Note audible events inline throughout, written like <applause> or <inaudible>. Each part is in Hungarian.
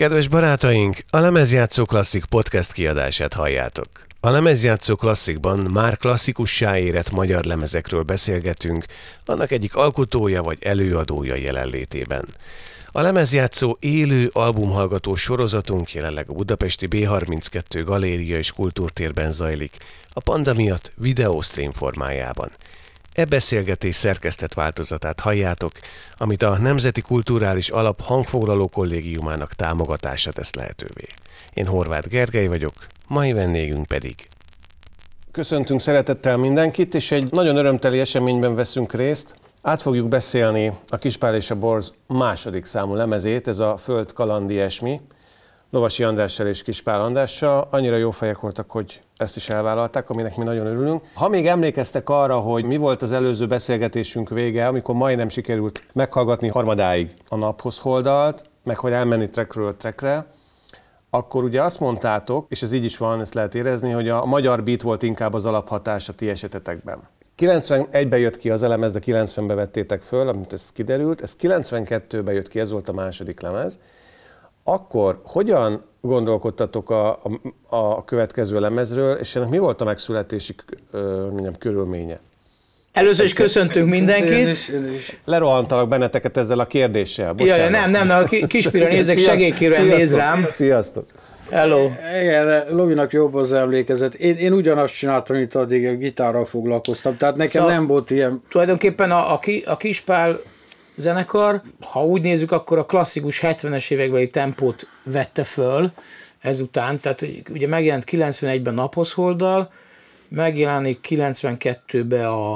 Kedves barátaink, a Lemezjátszó Klasszik podcast kiadását halljátok. A Lemezjátszó Klasszikban már klasszikussá érett magyar lemezekről beszélgetünk, annak egyik alkotója vagy előadója jelenlétében. A lemezjátszó élő albumhallgató sorozatunk jelenleg a budapesti B32 Galéria és Kultúrtérben zajlik, a panda miatt videóstream formájában. E beszélgetés szerkesztett változatát halljátok, amit a Nemzeti Kulturális Alap hangfoglaló kollégiumának támogatása tesz lehetővé. Én Horváth Gergely vagyok, mai vendégünk pedig. Köszöntünk szeretettel mindenkit, és egy nagyon örömteli eseményben veszünk részt. Át fogjuk beszélni a Kispál és a Borz második számú lemezét, ez a Föld kalandi esmi. Lovasi Andrással és Kispál Andrással. Annyira jó fejek voltak, hogy ezt is elvállalták, aminek mi nagyon örülünk. Ha még emlékeztek arra, hogy mi volt az előző beszélgetésünk vége, amikor majdnem sikerült meghallgatni harmadáig a naphoz holdalt, meg hogy elmenni trackről trackre, akkor ugye azt mondtátok, és ez így is van, ezt lehet érezni, hogy a magyar beat volt inkább az alaphatás a ti esetetekben. 91-ben jött ki az elemez, de 90-ben vettétek föl, amit ez kiderült. Ez 92-ben jött ki, ez volt a második lemez. Akkor hogyan gondolkodtatok a, a, a következő lemezről, és ennek mi volt a megszületési mondjam, körülménye? Először is köszöntünk mindenkit. Lerohantalak benneteket ezzel a kérdéssel. Bocsánat. Jaj, nem, nem, nem, a Kispira <laughs> nézek, segélykérően néz rám. Sziasztok! Hello. Igen, Lovinak jobb az emlékezet. Én, én ugyanazt csináltam, mint addig a gitárral foglalkoztam, tehát nekem szóval nem volt ilyen... Tulajdonképpen a, a, a Kispál zenekar, ha úgy nézzük, akkor a klasszikus 70-es évekbeli tempót vette föl ezután, tehát ugye megjelent 91-ben Naphoz Holdal, megjelenik 92-ben a,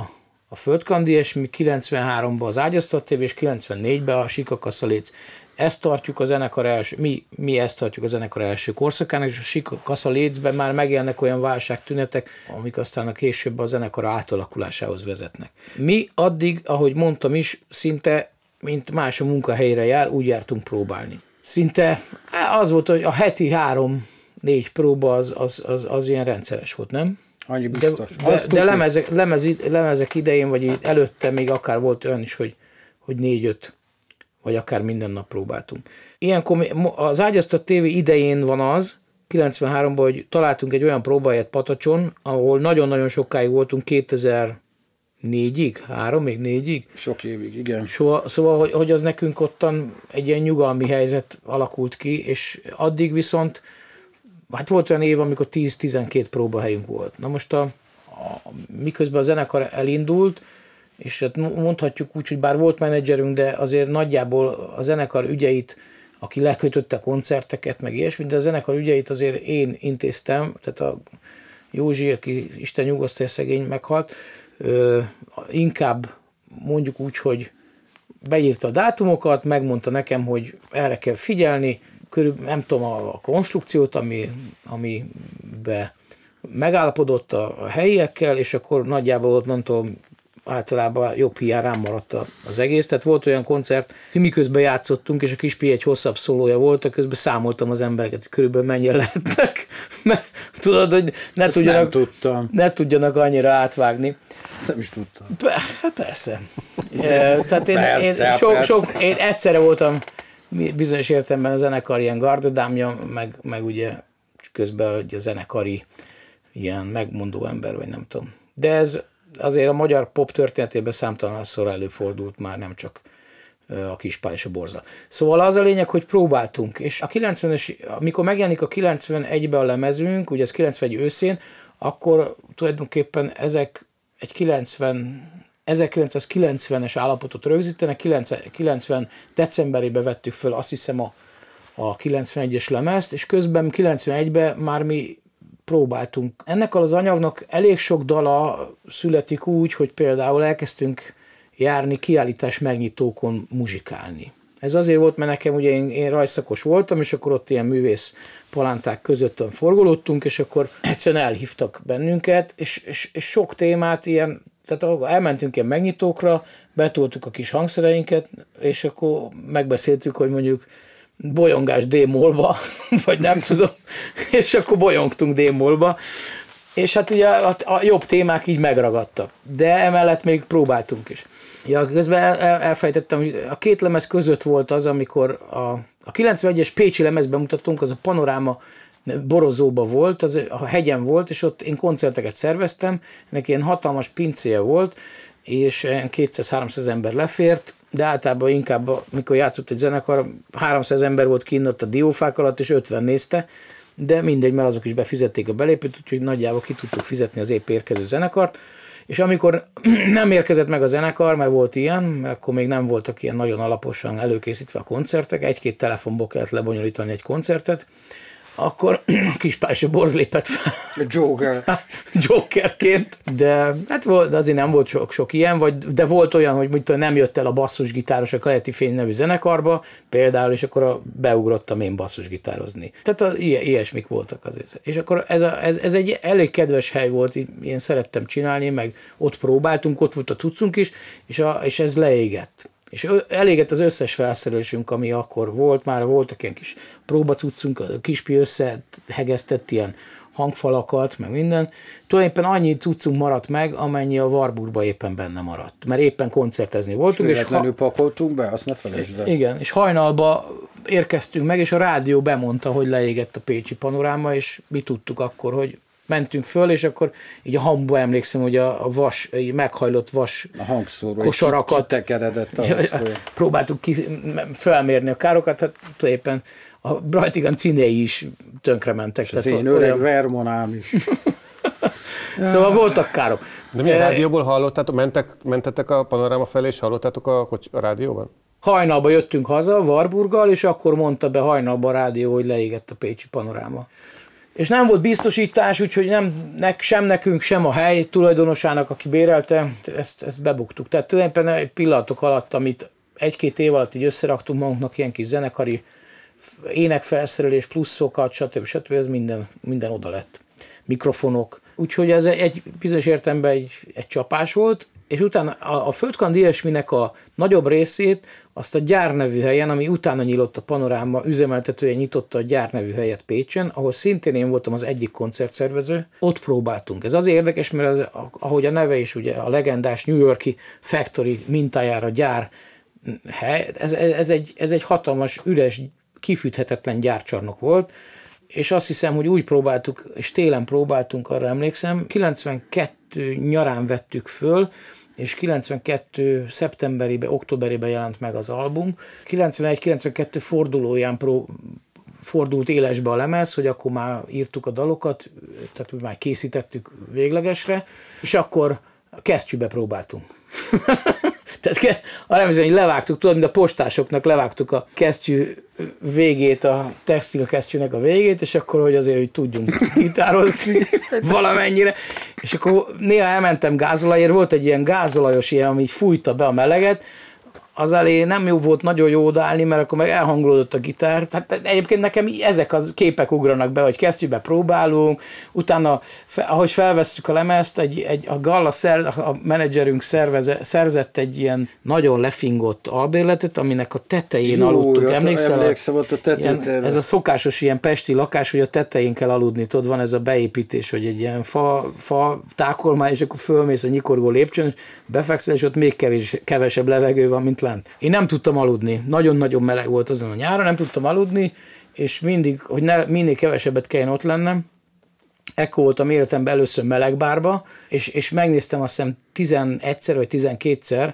a Földkandi, és 93-ban az Ágyasztat TV, és 94-ben a Sikakaszaléc. Ezt tartjuk a zenekar első, mi, mi ezt tartjuk a zenekar első korszakának, és a Sikakaszalécben már megjelennek olyan válságtünetek, amik aztán a később a zenekar átalakulásához vezetnek. Mi addig, ahogy mondtam is, szinte mint más a munkahelyre jár, úgy jártunk próbálni. Szinte az volt, hogy a heti három, négy próba az, az, az, az ilyen rendszeres volt, nem? Annyi biztos. De, de, de lemezek, lemez, lemezek idején, vagy előtte még akár volt olyan is, hogy, hogy négy-öt, vagy akár minden nap próbáltunk. Ilyenkor az Ágyasztat TV idején van az, 93-ban, hogy találtunk egy olyan próbáját Patacson, ahol nagyon-nagyon sokáig voltunk, 2000 négyig, három, még négyig. Sok évig, igen. Szóval, szóval hogy, hogy az nekünk ottan egy ilyen nyugalmi helyzet alakult ki, és addig viszont, hát volt olyan év, amikor 10-12 próbahelyünk volt. Na most a, a, miközben a zenekar elindult, és hát mondhatjuk úgy, hogy bár volt menedzserünk, de azért nagyjából a zenekar ügyeit, aki lekötötte koncerteket, meg ilyesmit, de a zenekar ügyeit azért én intéztem, tehát a Józsi, aki Isten nyugosztalja szegény meghalt, inkább mondjuk úgy, hogy beírta a dátumokat, megmondta nekem, hogy erre kell figyelni, körül, nem tudom a, a konstrukciót, ami, amibe megállapodott a, a helyiekkel, és akkor nagyjából ott nem tudom, általában jobb hiány rám maradt az egész. Tehát volt olyan koncert, hogy miközben játszottunk, és a kis egy hosszabb szólója volt, közben számoltam az embereket, hogy körülbelül mennyien lehetnek. <laughs> Mert tudod, hogy ne tudjanak, tudtam. ne tudjanak annyira átvágni. Nem is tudtam. Hát persze. <laughs> e, tehát én, persze, én, sok, persze. sok, én egyszerre voltam bizonyos értelemben a zenekar ilyen gardadámja, meg, meg ugye közben ugye a zenekari ilyen megmondó ember, vagy nem tudom. De ez azért a magyar pop történetében számtalanszor előfordult már nem csak a kispál és a borza. Szóval az a lényeg, hogy próbáltunk, és a 90-es, amikor megjelenik a 91-ben a lemezünk, ugye ez 91 őszén, akkor tulajdonképpen ezek egy 90 1990-es állapotot rögzítenek, 90 decemberében vettük föl azt hiszem a, a 91-es lemezt, és közben 91-ben már mi próbáltunk. Ennek az anyagnak elég sok dala születik úgy, hogy például elkezdtünk járni kiállítás megnyitókon muzsikálni. Ez azért volt, mert nekem ugye én, én rajszakos voltam, és akkor ott ilyen művész palánták között forgolódtunk, és akkor egyszerűen elhívtak bennünket, és, és, és sok témát ilyen, tehát elmentünk ilyen megnyitókra, betoltuk a kis hangszereinket, és akkor megbeszéltük, hogy mondjuk bolyongás démolba, <laughs> vagy nem tudom, és akkor bolyongtunk démolba, és hát ugye a, a jobb témák így megragadtak, de emellett még próbáltunk is. Ja, közben el, elfejtettem, hogy a két lemez között volt az, amikor a A 91-es Pécsi lemez bemutattunk, az a panoráma borozóba volt, az a hegyen volt, és ott én koncerteket szerveztem, ennek ilyen hatalmas pincéje volt, és 200-300 ember lefért, de általában inkább, mikor játszott egy zenekar, 300 ember volt kint ott a diófák alatt, és 50 nézte, de mindegy, mert azok is befizették a belépőt, úgyhogy nagyjából ki tudtuk fizetni az épp érkező zenekart, és amikor <clears throat> nem érkezett meg a zenekar, mert volt ilyen, akkor még nem voltak ilyen nagyon alaposan előkészítve a koncertek, egy-két telefonból kellett lebonyolítani egy koncertet, akkor <clears throat> a Borz lépett fel. Joker. <laughs> Jokerként, de hát volt, de azért nem volt sok, sok ilyen, vagy, de volt olyan, hogy mondjuk nem jött el a basszusgitáros a Kaleti Fény nevű zenekarba, például, és akkor a, beugrottam én basszusgitározni. Tehát a, ilyesmik voltak azért. És akkor ez, a, ez, ez, egy elég kedves hely volt, én szerettem csinálni, meg ott próbáltunk, ott volt a tucunk is, és, a, és ez leégett. És elégett az összes felszerelésünk, ami akkor volt, már voltak ilyen kis próbacuccunk, a kispi összehegeztett ilyen hangfalakat, meg minden. Tulajdonképpen annyi cuccunk maradt meg, amennyi a Warburgba éppen benne maradt. Mert éppen koncertezni voltunk. És ha... pakoltunk be, azt ne felejtsd el. Igen, és hajnalba érkeztünk meg, és a rádió bemondta, hogy leégett a Pécsi panoráma, és mi tudtuk akkor, hogy mentünk föl, és akkor így a hamba emlékszem, hogy a, a vas, meghajlott vas a hangszóró, kosarakat tekeredett a próbáltuk ki, felmérni a károkat, hát tulajdonképpen a Brightigan cínéi is tönkrementek. És az én öreg olyan... Vermonám is. <laughs> szóval voltak károk. De mi a rádióból hallottátok, mentek, mentetek a panoráma felé, és hallottátok a, a rádióban? Hajnalba jöttünk haza Varburgal, és akkor mondta be hajnalban a rádió, hogy leégett a Pécsi panoráma és nem volt biztosítás, úgyhogy nem, nek, sem nekünk, sem a hely tulajdonosának, aki bérelte, ezt, ezt bebuktuk. Tehát tulajdonképpen egy pillanatok alatt, amit egy-két év alatt így összeraktunk magunknak ilyen kis zenekari énekfelszerelés, pluszokat, stb. stb. ez minden, minden oda lett. Mikrofonok. Úgyhogy ez egy bizonyos értelemben egy, egy csapás volt, és utána a, a Földkandi a nagyobb részét azt a gyárnevű helyen, ami utána nyílott a panoráma, üzemeltetője nyitotta a gyárnevű helyet Pécsen, ahol szintén én voltam az egyik koncertszervező, ott próbáltunk. Ez azért érdekes, mert az, ahogy a neve is, ugye a legendás New Yorki Factory mintájára gyár hely, ez, ez, egy, ez egy hatalmas, üres, kifűthetetlen gyárcsarnok volt, és azt hiszem, hogy úgy próbáltuk, és télen próbáltunk, arra emlékszem, 92 nyarán vettük föl, és 92. szeptemberében, októberében jelent meg az album. 91-92 fordulóján pró, fordult élesbe a lemez, hogy akkor már írtuk a dalokat, tehát már készítettük véglegesre, és akkor kesztyűbe próbáltunk. <laughs> Tehát arra hiszem, hogy levágtuk, tudod, mint a postásoknak levágtuk a kesztyű végét, a textil kesztyűnek a végét, és akkor, hogy azért, hogy tudjunk gitározni <laughs> valamennyire. És akkor néha elmentem gázolajért, volt egy ilyen gázolajos ilyen, ami fújta be a meleget, az elé nem jó volt nagyon jó odaállni, mert akkor meg elhangolódott a gitár. Tehát egyébként nekem ezek az képek ugranak be, hogy kesztyűbe próbálunk, utána, ahogy felvesszük a lemezt, egy, egy, a Galla szer, a menedzserünk szerveze, szerzett egy ilyen nagyon lefingott albérletet, aminek a tetején jó, aludtunk. Emlékszel? Emlékszem, ott a tetején. Ilyen, ez a szokásos ilyen pesti lakás, hogy a tetején kell aludni, tudod, van ez a beépítés, hogy egy ilyen fa, fa tákolmány, és akkor fölmész a nyikorgó lépcsőn, befekszel, és ott még kevés, kevesebb levegő van, mint lent. Én nem tudtam aludni, nagyon-nagyon meleg volt azon a nyáron, nem tudtam aludni, és mindig, hogy ne, minél kevesebbet kelljen ott lennem, ekkor voltam életemben először melegbárba, és, és megnéztem azt hiszem 11-szer vagy 12-szer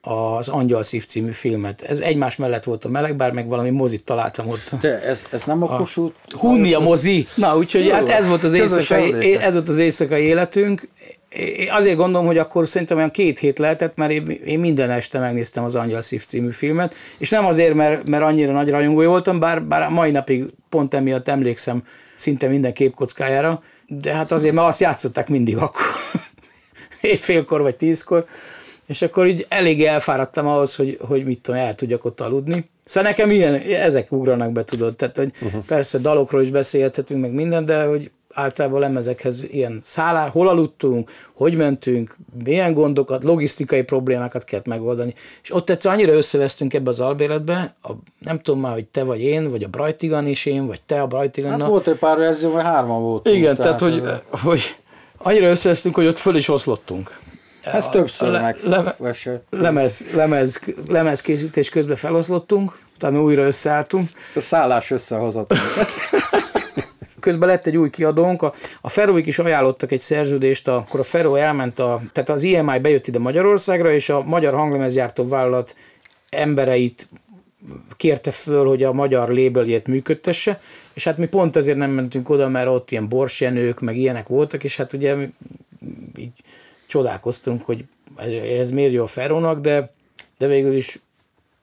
az Angyal Szív című filmet. Ez egymás mellett volt a melegbár, meg valami mozit találtam ott. De ez, ez nem a, a Kossuth? Hunnia mozi. Na, úgyhogy hát ez volt az éjszakai, ez volt az éjszakai életünk, én azért gondolom, hogy akkor szerintem olyan két hét lehetett, mert én, minden este megnéztem az Angyal Szív című filmet, és nem azért, mert, mert annyira nagy rajongó voltam, bár, bár mai napig pont emiatt emlékszem szinte minden képkockájára, de hát azért, mert azt játszották mindig akkor, <laughs> félkor vagy tízkor, és akkor így elég elfáradtam ahhoz, hogy, hogy mit tudom, el tudjak ott aludni. Szóval nekem ilyen, ezek ugranak be, tudod. Tehát, hogy uh-huh. persze dalokról is beszélhetünk, meg minden, de hogy általában lemezekhez ilyen szállá, hol aludtunk, hogy mentünk, milyen gondokat, logisztikai problémákat kellett megoldani. És ott egyszer annyira összevesztünk ebbe az albéletbe, a, nem tudom már, hogy te vagy én, vagy a Brightigan és én, vagy te a Brightigan. Hát volt egy pár verzió, vagy hárman voltunk. Igen, tehát, hogy, hogy annyira összevesztünk, hogy ott föl is oszlottunk. Ez többször le, meg lemez, lemez, lemez készítés közben feloszlottunk, utána újra összeálltunk. A szállás összehozott. <laughs> Közben lett egy új kiadónk, a, a Feroik is ajánlottak egy szerződést, akkor a Ferro elment, a, tehát az IMI bejött ide Magyarországra, és a magyar hanglemezgyártó vállalat embereit kérte föl, hogy a magyar lébeljét működtesse, és hát mi pont ezért nem mentünk oda, mert ott ilyen borsjenők, meg ilyenek voltak, és hát ugye így csodálkoztunk, hogy ez miért jó a Ferónak, de, de végül is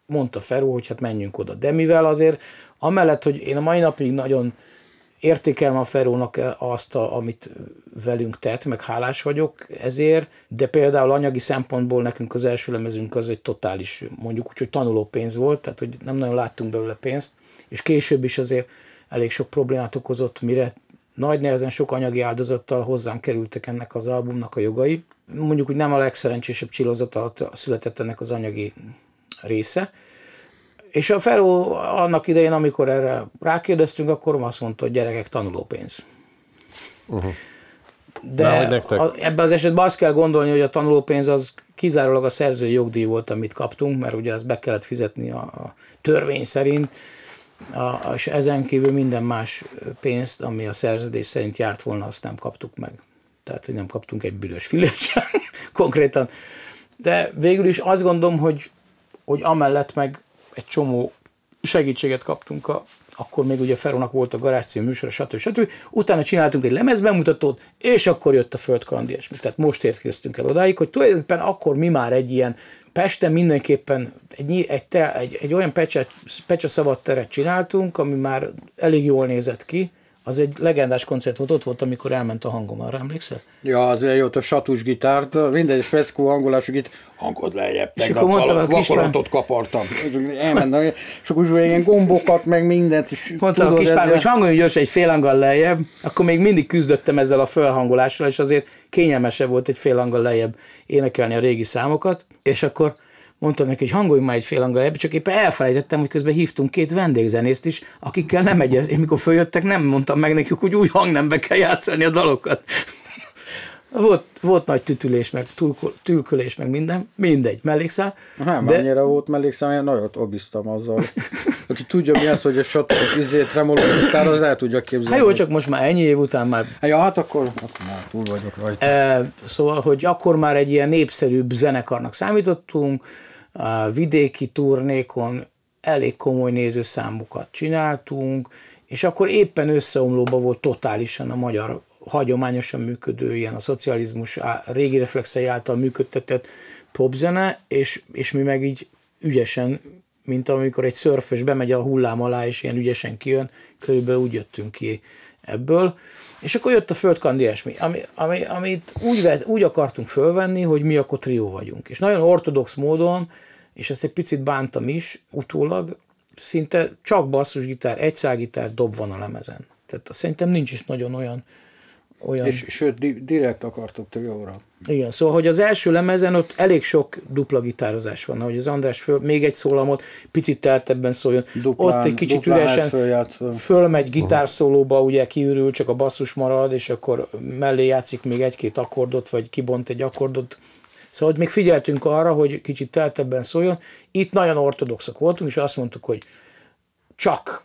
mondta Feró, hogy hát menjünk oda. De mivel azért, amellett, hogy én a mai napig nagyon értékelem a Ferónak azt, a, amit velünk tett, meg hálás vagyok ezért, de például anyagi szempontból nekünk az első lemezünk az egy totális, mondjuk úgy, hogy tanuló pénz volt, tehát hogy nem nagyon láttunk belőle pénzt, és később is azért elég sok problémát okozott, mire nagy nehezen sok anyagi áldozattal hozzánk kerültek ennek az albumnak a jogai. Mondjuk, hogy nem a legszerencsésebb csillozat alatt született ennek az anyagi része, és a Feró annak idején, amikor erre rákérdeztünk, akkor azt mondta, hogy gyerekek, tanulópénz. Uh-huh. De a, ebben az esetben azt kell gondolni, hogy a tanulópénz az kizárólag a szerzői jogdíj volt, amit kaptunk, mert ugye azt be kellett fizetni a, a törvény szerint, a, és ezen kívül minden más pénzt, ami a szerződés szerint járt volna, azt nem kaptuk meg. Tehát, hogy nem kaptunk egy büdös filét sem, <laughs> konkrétan. De végül is azt gondolom, hogy, hogy amellett meg egy csomó segítséget kaptunk a, akkor még ugye Ferónak volt a Garázs című műsora, stb. stb. Utána csináltunk egy lemezbemutatót, és akkor jött a földkaland ilyesmi. Tehát most érkeztünk el odáig, hogy tulajdonképpen akkor mi már egy ilyen Pesten mindenképpen egy, egy, te, egy, egy olyan pecse, pecse szabad teret csináltunk, ami már elég jól nézett ki, az egy legendás koncert volt, ott volt, amikor elment a hangom, arra emlékszel? Ja, az jó, a satus gitárt, minden feszkó hangolású git, hangod lejjebb, és mondtam, a vakolatot kapartam. Elmentem, és akkor ilyen gombokat, meg mindent is. Mondtam tudod, a kispár, hogy hangoljon gyorsan egy fél hanggal lejjebb, akkor még mindig küzdöttem ezzel a fölhangolással, és azért kényelmesebb volt egy fél hanggal lejjebb énekelni a régi számokat, és akkor mondtam neki, hogy hangoljunk már egy fél angol csak éppen elfelejtettem, hogy közben hívtunk két vendégzenészt is, akikkel nem egyez. Én mikor följöttek, nem mondtam meg nekik, hogy új hangnembe kell játszani a dalokat. Volt, volt nagy tütülés, meg tülkölés, meg minden, mindegy, mellékszál. Nem, de... annyira volt mellékszál, én nagyot obiztam azzal. Aki tudja mi az, hogy a satos izé tremoló gitár, az el tudja képzelni. Hát jó, csak most már ennyi év után már... Hát ja, hát akkor, akkor már túl vagyok rajta. E, szóval, hogy akkor már egy ilyen népszerűbb zenekarnak számítottunk, vidéki turnékon elég komoly nézőszámokat csináltunk, és akkor éppen összeomlóba volt totálisan a magyar hagyományosan működő, ilyen a szocializmus régi reflexei által működtetett popzene, és, és mi meg így ügyesen, mint amikor egy szörfös bemegy a hullám alá, és ilyen ügyesen kijön, körülbelül úgy jöttünk ki ebből. És akkor jött a földkandi ilyesmi, ami, ami, amit úgy, vet, úgy akartunk fölvenni, hogy mi akkor trió vagyunk. És nagyon ortodox módon, és ezt egy picit bántam is utólag, szinte csak basszusgitár, egyszágitár, dob van a lemezen. Tehát szerintem nincs is nagyon olyan olyan... És sőt, di- direkt akartok trióra. Igen, szóval, hogy az első lemezen ott elég sok dupla gitározás van, hogy az András föl, még egy szólamot picit teltebben szóljon. Duplán, ott egy kicsit üresen fölmegy gitárszólóba, ugye kiürül, csak a basszus marad, és akkor mellé játszik még egy-két akkordot, vagy kibont egy akkordot. Szóval hogy még figyeltünk arra, hogy kicsit teltebben szóljon. Itt nagyon ortodoxak voltunk, és azt mondtuk, hogy csak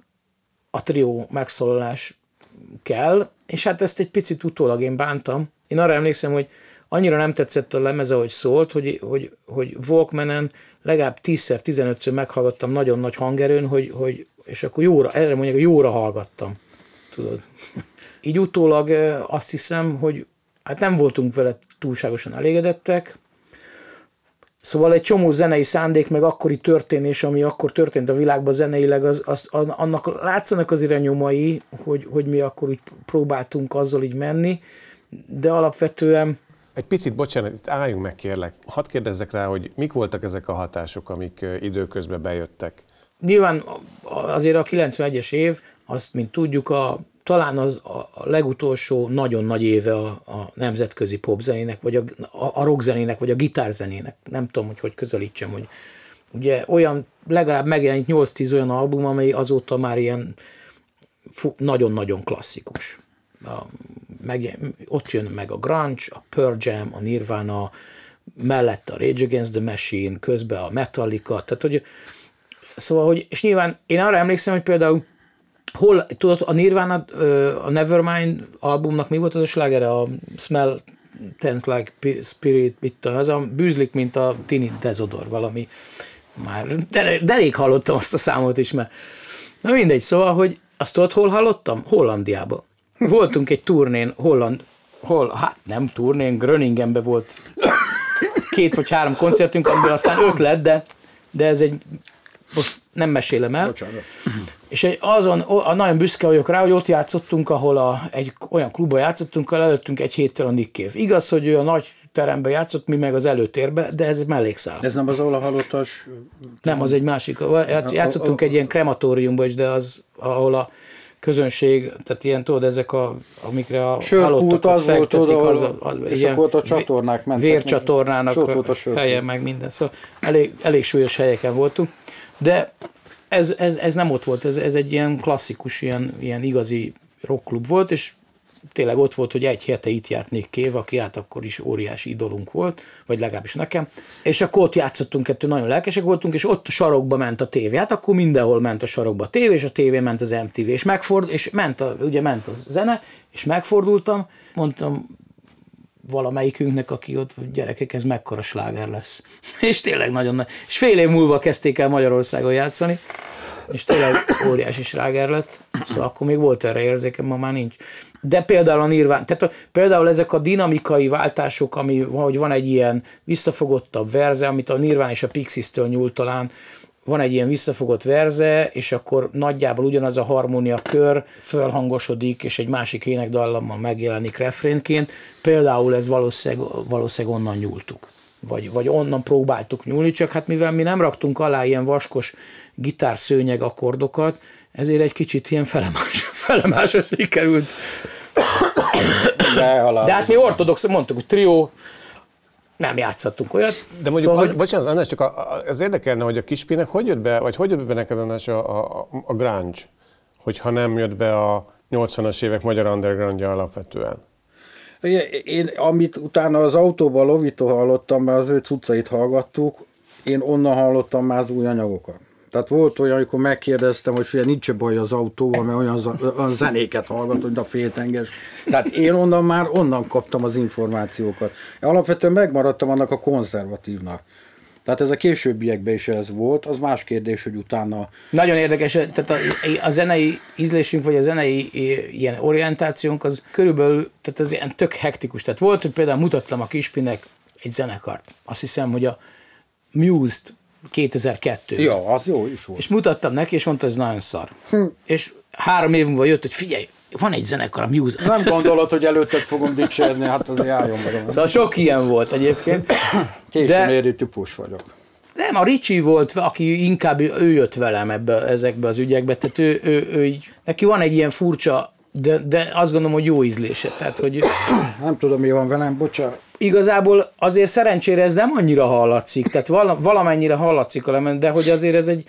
a trió megszólalás kell, és hát ezt egy picit utólag én bántam. Én arra emlékszem, hogy annyira nem tetszett a lemeze, hogy szólt, hogy, hogy, hogy Walkmanen legalább 10-szer, 15-ször meghallgattam nagyon nagy hangerőn, hogy, hogy, és akkor jóra, erre mondjuk, hogy jóra hallgattam. Tudod. Így utólag azt hiszem, hogy hát nem voltunk vele túlságosan elégedettek, Szóval egy csomó zenei szándék, meg akkori történés, ami akkor történt a világban zeneileg, az, az, annak látszanak az irányomai, hogy, hogy mi akkor úgy próbáltunk azzal így menni, de alapvetően... Egy picit, bocsánat, itt álljunk meg kérlek. Hadd kérdezzek rá, hogy mik voltak ezek a hatások, amik időközben bejöttek? Nyilván azért a 91-es év, azt, mint tudjuk, a talán az a legutolsó nagyon nagy éve a, a nemzetközi popzenének, vagy a, a rockzenének, vagy a gitárzenének. Nem tudom, hogy hogy közelítsem, hogy ugye olyan, legalább megjelent 8-10 olyan album, amely azóta már ilyen nagyon-nagyon klasszikus. A, meg, ott jön meg a grunge, a Pearl Jam, a Nirvana, mellett a Rage Against the Machine, közben a Metallica, tehát hogy Szóval, hogy, és nyilván én arra emlékszem, hogy például hol, tudod, a Nirvana, a Nevermind albumnak mi volt az a slágere? A Smell Tends Like Spirit, mit tudom, az a bűzlik, mint a Tini Dezodor, valami. Már, de, de elég hallottam azt a számot is, mert na mindegy, szóval, hogy azt tudod, hol hallottam? Hollandiába. Voltunk egy turnén, Holland, hol, hát nem turnén, Gröningenbe volt két vagy három koncertünk, amiből aztán öt lett, de, de ez egy, most nem mesélem el. Bocsánat. És egy, azon a, nagyon büszke vagyok rá, hogy ott játszottunk, ahol a, egy olyan klubban játszottunk, ahol előttünk egy héttel a Nick Cave. Igaz, hogy ő a nagy teremben játszott, mi meg az előtérbe, de ez egy mellékszál. De ez nem az, ahol a halottas... Nem, az egy másik. Játszottunk egy ilyen krematóriumban is, de az, ahol a közönség, tehát ilyen tudod, ezek a, amikre a Sörpult az volt oda, az, az, és akkor ott a csatornák mentek. Vércsatornának volt a helye, meg minden. Szóval elég, elég súlyos helyeken voltunk. De ez, ez, ez nem ott volt, ez, ez egy ilyen klasszikus, ilyen, ilyen igazi rockklub volt, és tényleg ott volt, hogy egy hete itt járt Nick Cave, aki hát akkor is óriási idolunk volt, vagy legalábbis nekem, és akkor ott játszottunk kettő, nagyon lelkesek voltunk, és ott a sarokba ment a tévé, hát akkor mindenhol ment a sarokba a tévé, és a tévé ment az MTV, és megfordult, és ment a, ugye ment a zene, és megfordultam, mondtam, valamelyikünknek, aki ott gyerekek, ez mekkora sláger lesz. <laughs> És tényleg nagyon nagy. És fél év múlva kezdték el Magyarországon játszani, és tényleg óriási sláger lett, szóval akkor még volt erre érzékem, ma már nincs. De például a Nirván, tehát például ezek a dinamikai váltások, ami, hogy van egy ilyen visszafogottabb verze, amit a Nirván és a Pixies-től nyúlt talán, van egy ilyen visszafogott verze, és akkor nagyjából ugyanaz a harmónia kör fölhangosodik, és egy másik énekdallammal megjelenik refrénként. Például ez valószínűleg, valószínűleg onnan nyúltuk. Vagy, vagy onnan próbáltuk nyúlni, csak hát mivel mi nem raktunk alá ilyen vaskos gitárszőnyeg akkordokat, ezért egy kicsit ilyen felemás, <laughs> felemásra sikerült. De, De hát mi ortodox, mondtuk, hogy trió, nem játszottunk olyat. De mondjuk, szóval, hogy... bocsánat, András, csak a, a, ez érdekelne, hogy a kispinek hogy jött be, vagy hogy jött be neked András a, a, a grunge, hogyha nem jött be a 80-as évek magyar undergroundja alapvetően? Én, amit utána az autóban Lovitó hallottam, mert az ő cuccait hallgattuk, én onnan hallottam már az új anyagokat. Tehát volt olyan, amikor megkérdeztem, hogy fél nincs baj az autóval, mert olyan, olyan zenéket hallgat, hogy a féltenges. Tehát én onnan már onnan kaptam az információkat. Alapvetően megmaradtam annak a konzervatívnak. Tehát ez a későbbiekben is ez volt, az más kérdés, hogy utána... Nagyon érdekes, tehát a, a zenei ízlésünk, vagy a zenei ilyen orientációnk, az körülbelül, tehát az ilyen tök hektikus. Tehát volt, hogy például mutattam a Kispinek egy zenekart. Azt hiszem, hogy a Muse-t 2002 Ja, az jó is volt. És mutattam neki, és mondta, ez nagyon szar. Hm. És három év múlva jött, hogy figyelj, van egy zenekar, a Muse. Nem gondolod, hogy előtted fogom dicsérni, hát az járjon meg. Szóval sok ilyen volt egyébként. Későn típus vagyok. Nem, a Ricsi volt, aki inkább ő jött velem ebbe, ezekbe az ügyekbe, tehát ő, ő, ő így, neki van egy ilyen furcsa, de, de azt gondolom, hogy jó ízlése. Tehát, hogy... Nem tudom, mi van velem, bocsánat igazából azért szerencsére ez nem annyira hallatszik, tehát valamennyire hallatszik a lemez, de hogy azért ez, egy,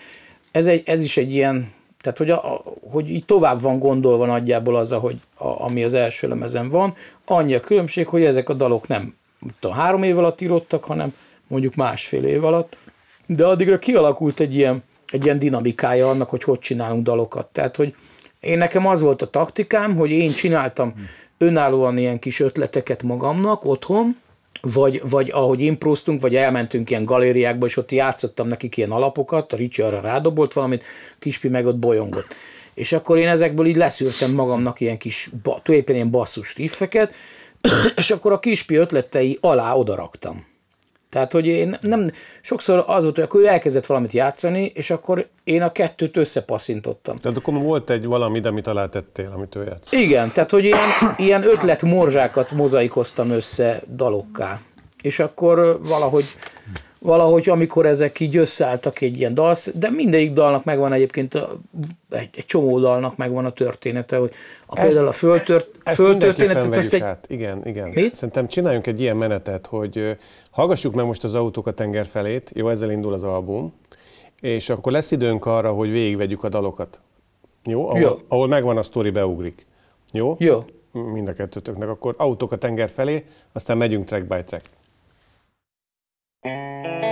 ez, egy, ez is egy ilyen, tehát hogy, a, hogy így tovább van gondolva nagyjából az, ahogy, a, ami az első lemezen van. Annyi a különbség, hogy ezek a dalok nem tudom, három év alatt írottak, hanem mondjuk másfél év alatt, de addigra kialakult egy ilyen, egy ilyen dinamikája annak, hogy hogy csinálunk dalokat. Tehát, hogy én nekem az volt a taktikám, hogy én csináltam önállóan ilyen kis ötleteket magamnak otthon, vagy, vagy ahogy impróztunk, vagy elmentünk ilyen galériákba, és ott játszottam nekik ilyen alapokat, a Ricsi arra rádobolt valamit, Kispi meg ott bolyongott. És akkor én ezekből így leszűrtem magamnak ilyen kis, tulajdonképpen ilyen basszus riffeket, <clears throat> és akkor a Kispi ötletei alá odaraktam. Tehát, hogy én nem, sokszor az volt, hogy akkor ő elkezdett valamit játszani, és akkor én a kettőt összepasszintottam. Tehát akkor volt egy valami, amit alá tettél, amit ő játszott. Igen, tehát, hogy ilyen, ilyen ötlet morzsákat mozaikoztam össze dalokká. És akkor valahogy valahogy amikor ezek így összeálltak egy ilyen dal, de mindegyik dalnak megvan egyébként, a, egy, egy csomó dalnak megvan a története, hogy a, ezt, például a föltört, ezt, föltörténetet... Ezt egy... át. Igen, igen. Mit? Szerintem csináljunk egy ilyen menetet, hogy hallgassuk meg most az autók a tenger felét, jó, ezzel indul az album, és akkor lesz időnk arra, hogy végigvegyük a dalokat. Jó? Ahol, jó. ahol megvan a sztori, beugrik. Jó? Jó. Mind a kettőtöknek. Akkor autók a tenger felé, aztán megyünk track by track. Na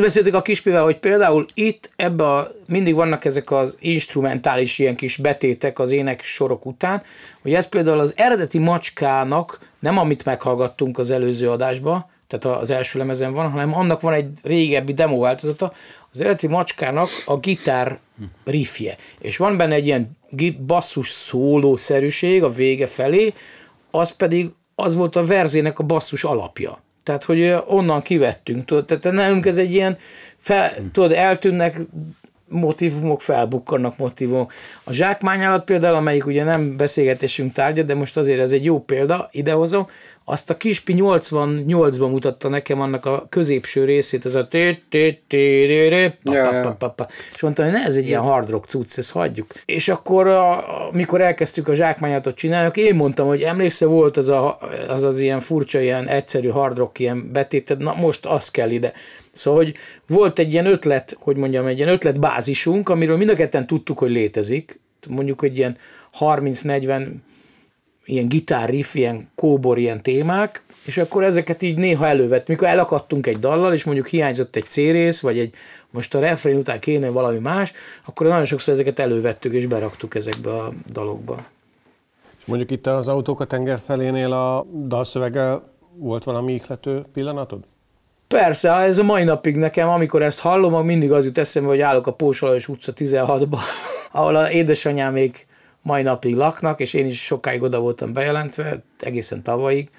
ezt beszéltük a kispivel, hogy például itt ebbe a, mindig vannak ezek az instrumentális ilyen kis betétek az ének sorok után, hogy ez például az eredeti macskának, nem amit meghallgattunk az előző adásba, tehát az első lemezen van, hanem annak van egy régebbi demo változata, az eredeti macskának a gitár riffje. És van benne egy ilyen basszus szólószerűség a vége felé, az pedig az volt a verzének a basszus alapja. Tehát, hogy onnan kivettünk, tudod, tehát nálunk ez egy ilyen, fel, tudod, eltűnnek motivumok, felbukkannak motivumok. A zsákmányálat például, amelyik ugye nem beszélgetésünk tárgya, de most azért ez egy jó példa, idehozom, azt a Kispi 88-ban mutatta nekem annak a középső részét, ez a és mondtam, hogy ne, ez egy ilyen hard rock cucc, ezt hagyjuk. És akkor, amikor elkezdtük a zsákmányátot csinálni, én mondtam, hogy emlékszel, volt az, a, az az ilyen furcsa, ilyen egyszerű hard rock ilyen betéted, na most az kell ide. Szóval, hogy volt egy ilyen ötlet, hogy mondjam, egy ilyen ötletbázisunk, amiről mind a ketten tudtuk, hogy létezik, mondjuk, hogy ilyen 30-40 ilyen gitár riff, ilyen kóbor, ilyen témák, és akkor ezeket így néha elővett, mikor elakadtunk egy dallal, és mondjuk hiányzott egy C-rész, vagy egy, most a refrén után kéne valami más, akkor nagyon sokszor ezeket elővettük, és beraktuk ezekbe a dalokba. És mondjuk itt az autók a tenger felénél a dalszöveggel volt valami ihlető pillanatod? Persze, ez a mai napig nekem, amikor ezt hallom, mindig az jut eszembe, hogy állok a Pósolajos utca 16-ba, ahol a édesanyám még mai napig laknak, és én is sokáig oda voltam bejelentve, egészen tavalyig.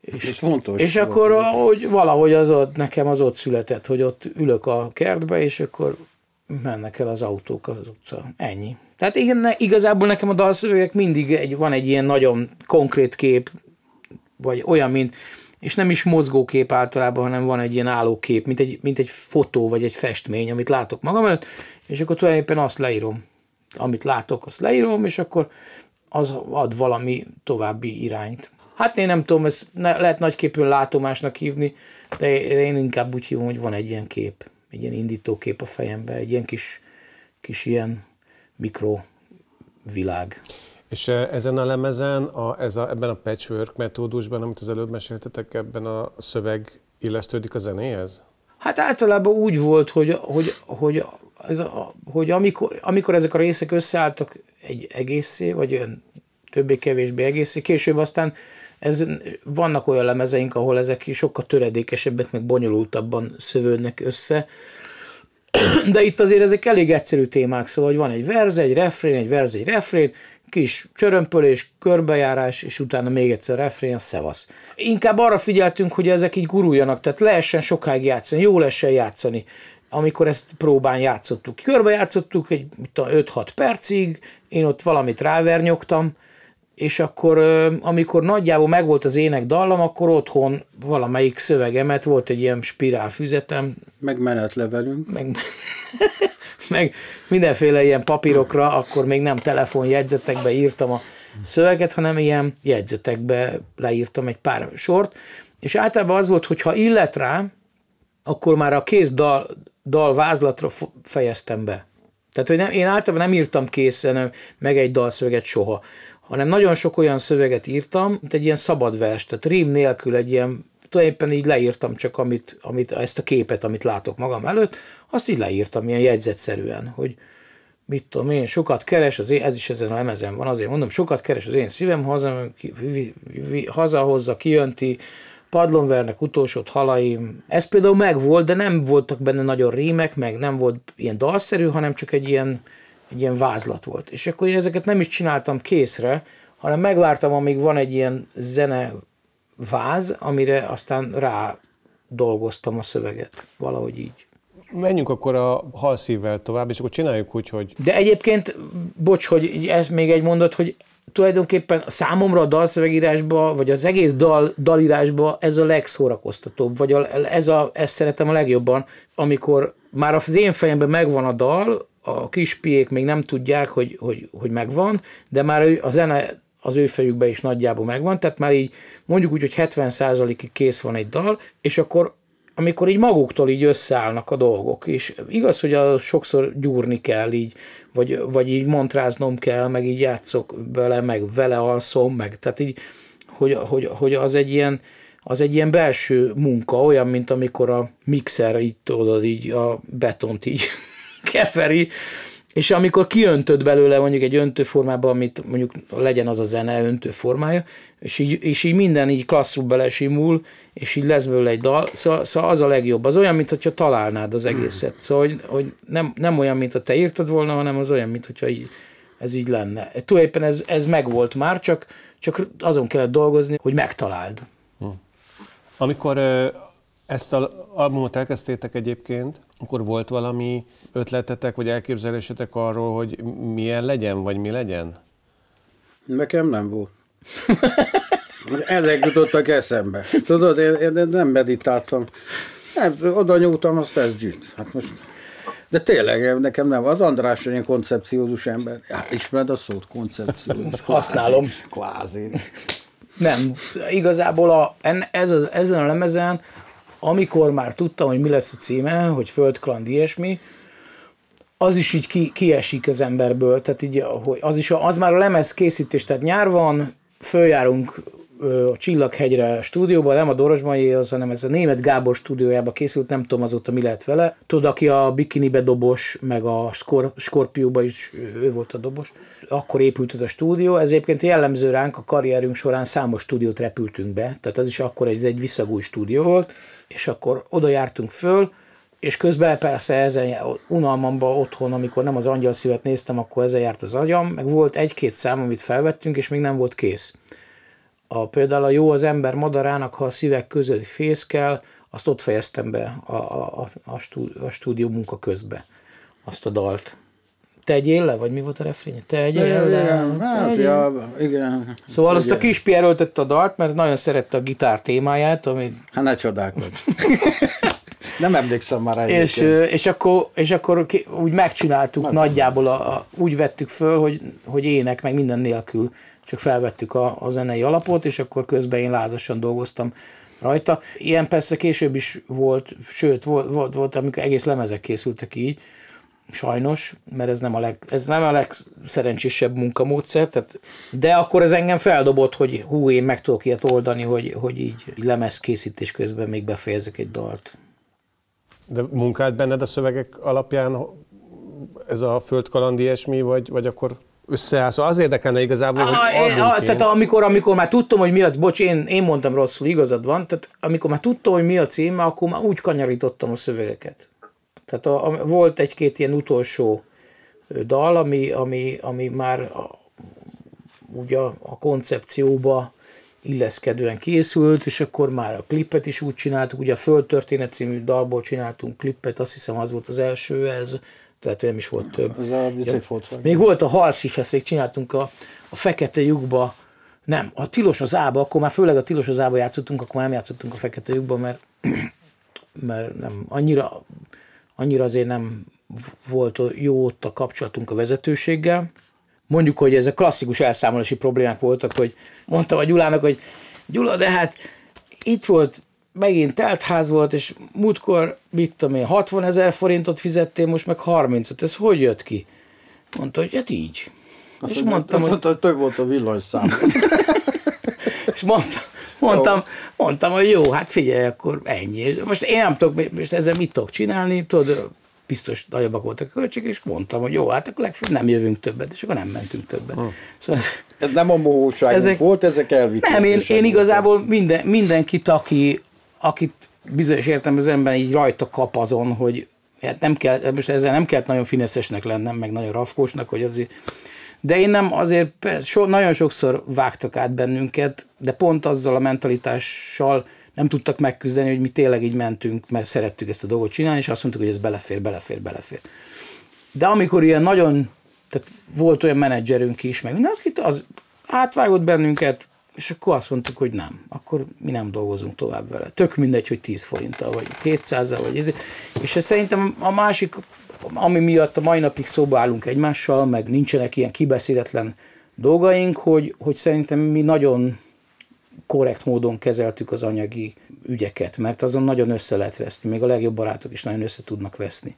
És, és fontos. És akkor hogy valahogy az ott, nekem az ott született, hogy ott ülök a kertbe, és akkor mennek el az autók az utca. Ennyi. Tehát igen, igazából nekem a dalszövegek mindig egy, van egy ilyen nagyon konkrét kép, vagy olyan, mint, és nem is mozgókép általában, hanem van egy ilyen állókép, mint egy, mint egy fotó, vagy egy festmény, amit látok magam előtt, és akkor tulajdonképpen azt leírom amit látok, azt leírom, és akkor az ad valami további irányt. Hát én nem tudom, ezt lehet nagyképűen látomásnak hívni, de én inkább úgy hívom, hogy van egy ilyen kép, egy ilyen indítókép a fejemben, egy ilyen kis, kis ilyen mikro világ. És eh, ezen a lemezen, a, ez a, ebben a patchwork metódusban, amit az előbb meséltetek, ebben a szöveg illesztődik a zenéhez? Hát általában úgy volt, hogy, hogy, hogy ez a, hogy amikor, amikor ezek a részek összeálltak egy egészé, vagy olyan többé-kevésbé egészé, később aztán ez, vannak olyan lemezeink, ahol ezek sokkal töredékesebbek, meg bonyolultabban szövődnek össze, <clears throat> de itt azért ezek elég egyszerű témák, szóval hogy van egy verze, egy refrén, egy verze, egy refrén, kis csörömpölés, körbejárás, és utána még egyszer refrén, szevasz. Inkább arra figyeltünk, hogy ezek így guruljanak, tehát lehessen sokáig játszani, jó lehessen játszani amikor ezt próbán játszottuk. Körbe játszottuk egy 5-6 percig, én ott valamit rávernyogtam, és akkor amikor nagyjából megvolt az ének dallam, akkor otthon valamelyik szövegemet, volt egy ilyen spirálfüzetem. Meg menetlevelünk. Meg, <laughs> meg mindenféle ilyen papírokra, akkor még nem telefonjegyzetekbe írtam a szöveget, hanem ilyen jegyzetekbe leírtam egy pár sort, és általában az volt, hogy ha illet rá, akkor már a kész dal, dal vázlatra fejeztem be. Tehát, hogy nem, én általában nem írtam készen meg egy dalszöveget soha, hanem nagyon sok olyan szöveget írtam, mint egy ilyen szabad vers, tehát rím nélkül egy ilyen, tulajdonképpen így leírtam csak amit, amit, ezt a képet, amit látok magam előtt, azt így leírtam ilyen jegyzetszerűen, hogy mit tudom én, sokat keres, az én, ez is ezen a lemezen van, azért mondom, sokat keres az én szívem, haza, hazahozza, kijönti, padlon vernek utolsót halaim. Ez például megvolt, de nem voltak benne nagyon rímek, meg nem volt ilyen dalszerű, hanem csak egy ilyen, egy ilyen vázlat volt. És akkor én ezeket nem is csináltam készre, hanem megvártam, amíg van egy ilyen zene váz, amire aztán rá dolgoztam a szöveget. Valahogy így. Menjünk akkor a halszívvel tovább, és akkor csináljuk úgy, hogy... De egyébként, bocs, hogy ez még egy mondat, hogy tulajdonképpen számomra a dalszövegírásba, vagy az egész dal, dalírásba ez a legszórakoztatóbb, vagy a, ez a, ezt szeretem a legjobban, amikor már az én fejemben megvan a dal, a kispiék még nem tudják, hogy, hogy, hogy megvan, de már a zene az ő fejükben is nagyjából megvan, tehát már így mondjuk úgy, hogy 70%-ig kész van egy dal, és akkor amikor így maguktól így összeállnak a dolgok, és igaz, hogy a sokszor gyúrni kell így, vagy, vagy így montráznom kell, meg így játszok bele, meg vele alszom, meg tehát így, hogy, hogy, hogy az egy ilyen, az egy ilyen belső munka, olyan, mint amikor a mixer így tudod, így a betont így <laughs> keveri, és amikor kiöntöd belőle mondjuk egy öntőformában, amit mondjuk legyen az a zene öntőformája, és így, és így minden így klasszul belesimul, és így lesz belőle egy dal, szóval, szóval az a legjobb. Az olyan, mintha találnád az egészet. Szóval, hogy, hogy nem, nem olyan, mint te írtad volna, hanem az olyan, mintha így, ez így lenne. Tulajdonképpen ez, ez megvolt már, csak, csak azon kellett dolgozni, hogy megtaláld. Hm. Amikor ezt az albumot elkezdtétek egyébként, akkor volt valami ötletetek, vagy elképzelésetek arról, hogy milyen legyen, vagy mi legyen? Nekem nem volt. <laughs> Ezek jutottak eszembe. Tudod, én, én nem meditáltam. Nem, oda nyúltam, azt ez gyűjt. Hát most de tényleg, nekem nem. Az András egy koncepciózus ember. Ja, ismered a szót, koncepciózus? Használom. Kvázi. Nem, igazából a, ez a, ezen a lemezen, amikor már tudtam, hogy mi lesz a címe, hogy Földkland ilyesmi, az is így ki, kiesik az emberből, tehát így, hogy az, is, az már a lemez készítés, tehát nyár van, följárunk a Csillaghegyre stúdióban, nem a Dorosmaihoz, hanem ez a német Gábor stúdiójába készült, nem tudom azóta mi lehet vele. Tudod, aki a bikinibe dobos, meg a Skor- Skorpióba is ő volt a dobos. Akkor épült ez a stúdió, ez egyébként jellemző ránk a karrierünk során számos stúdiót repültünk be, tehát az is akkor egy, egy visszagúj stúdió volt, és akkor oda jártunk föl, és közben persze ezen unalmamba otthon, amikor nem az angyal szívet néztem, akkor ezen járt az agyam, meg volt egy-két szám, amit felvettünk, és még nem volt kész. A, például a jó az ember madarának, ha a szívek között fészkel, azt ott fejeztem be a, a, a, stúdió, a stúdió munka közbe, azt a dalt. Tegyél le, vagy mi volt a refrény? Tegyél le. Igen, hát, ja, igen. Szóval azt a kis a dalt, mert nagyon szerette a gitár témáját, ami... Hát ne csodálkozz. <laughs> Nem emlékszem már rá. És, és, akkor, és akkor úgy megcsináltuk Meg nagyjából, a, a, úgy vettük föl, hogy, hogy ének, meg minden nélkül csak felvettük a, a zenei alapot, és akkor közben én lázasan dolgoztam rajta. Ilyen persze később is volt, sőt, volt, volt, volt amikor egész lemezek készültek így, sajnos, mert ez nem a, leg, ez nem a legszerencsésebb munkamódszer, tehát, de akkor ez engem feldobott, hogy hú, én meg tudok ilyet oldani, hogy, hogy így lemez készítés közben még befejezek egy dalt. De munkált benned a szövegek alapján ez a földkaland ilyesmi, vagy, vagy akkor összeáll. Szóval az érdekelne igazából, hogy a, én, a, Tehát amikor, amikor már tudtam, hogy mi az, bocs, én, én mondtam rosszul, igazad van, tehát amikor már tudtam, hogy mi a címe, akkor már úgy kanyarítottam a szövegeket. Tehát a, a, volt egy-két ilyen utolsó dal, ami, ami, ami már a, ugye a, a koncepcióba illeszkedően készült, és akkor már a klipet is úgy csináltuk, ugye a Földtörténet című dalból csináltunk klipet, azt hiszem az volt az első, ez tehát nem is volt több. Ja, még volt a Halszifesz, még csináltunk a, a Fekete lyukba, nem, a Tilos az Ába, akkor már főleg a Tilos az Ába játszottunk, akkor már nem játszottunk a Fekete lyukba, mert, <clears throat> mert nem, annyira, annyira azért nem volt jó ott a kapcsolatunk a vezetőséggel. Mondjuk, hogy ezek klasszikus elszámolási problémák voltak, hogy mondtam a Gyulának, hogy Gyula, de hát itt volt megint teltház volt, és múltkor, mit tudom én, 60 ezer forintot fizettél, most meg 30-at. Ez hogy jött ki? Mondta, hogy hát így. Azt és mondtam, hogy... Hogy több volt a villanyszám. <laughs> és mondtam, mondtam, mondtam, hogy jó, hát figyelj, akkor ennyi. Most én nem tudok, most ezzel mit tudok csinálni, tudod, biztos nagyobbak voltak a költség, és mondtam, hogy jó, hát akkor legfeljebb nem jövünk többet, és akkor nem mentünk többet. Hmm. Szóval ez, ez nem a mohóságunk ezek, volt, ezek elvittek. Nem, én, én igazából minden, mindenkit, aki, akit bizonyos értelemben így rajta kap azon, hogy hát nem kell, most ezzel nem kellett nagyon fineszesnek lennem, meg nagyon rafkósnak, hogy azért de én nem azért, persze, so, nagyon sokszor vágtak át bennünket, de pont azzal a mentalitással nem tudtak megküzdeni, hogy mi tényleg így mentünk, mert szerettük ezt a dolgot csinálni, és azt mondtuk, hogy ez belefér, belefér, belefér. De amikor ilyen nagyon, tehát volt olyan menedzserünk is, meg akit az átvágott bennünket, és akkor azt mondtuk, hogy nem, akkor mi nem dolgozunk tovább vele. Tök mindegy, hogy 10 forinttal, vagy 200 vagy ez. És ez szerintem a másik, ami miatt a mai napig szóba állunk egymással, meg nincsenek ilyen kibeszéletlen dolgaink, hogy, hogy szerintem mi nagyon korrekt módon kezeltük az anyagi ügyeket, mert azon nagyon össze lehet veszni, még a legjobb barátok is nagyon össze tudnak veszni.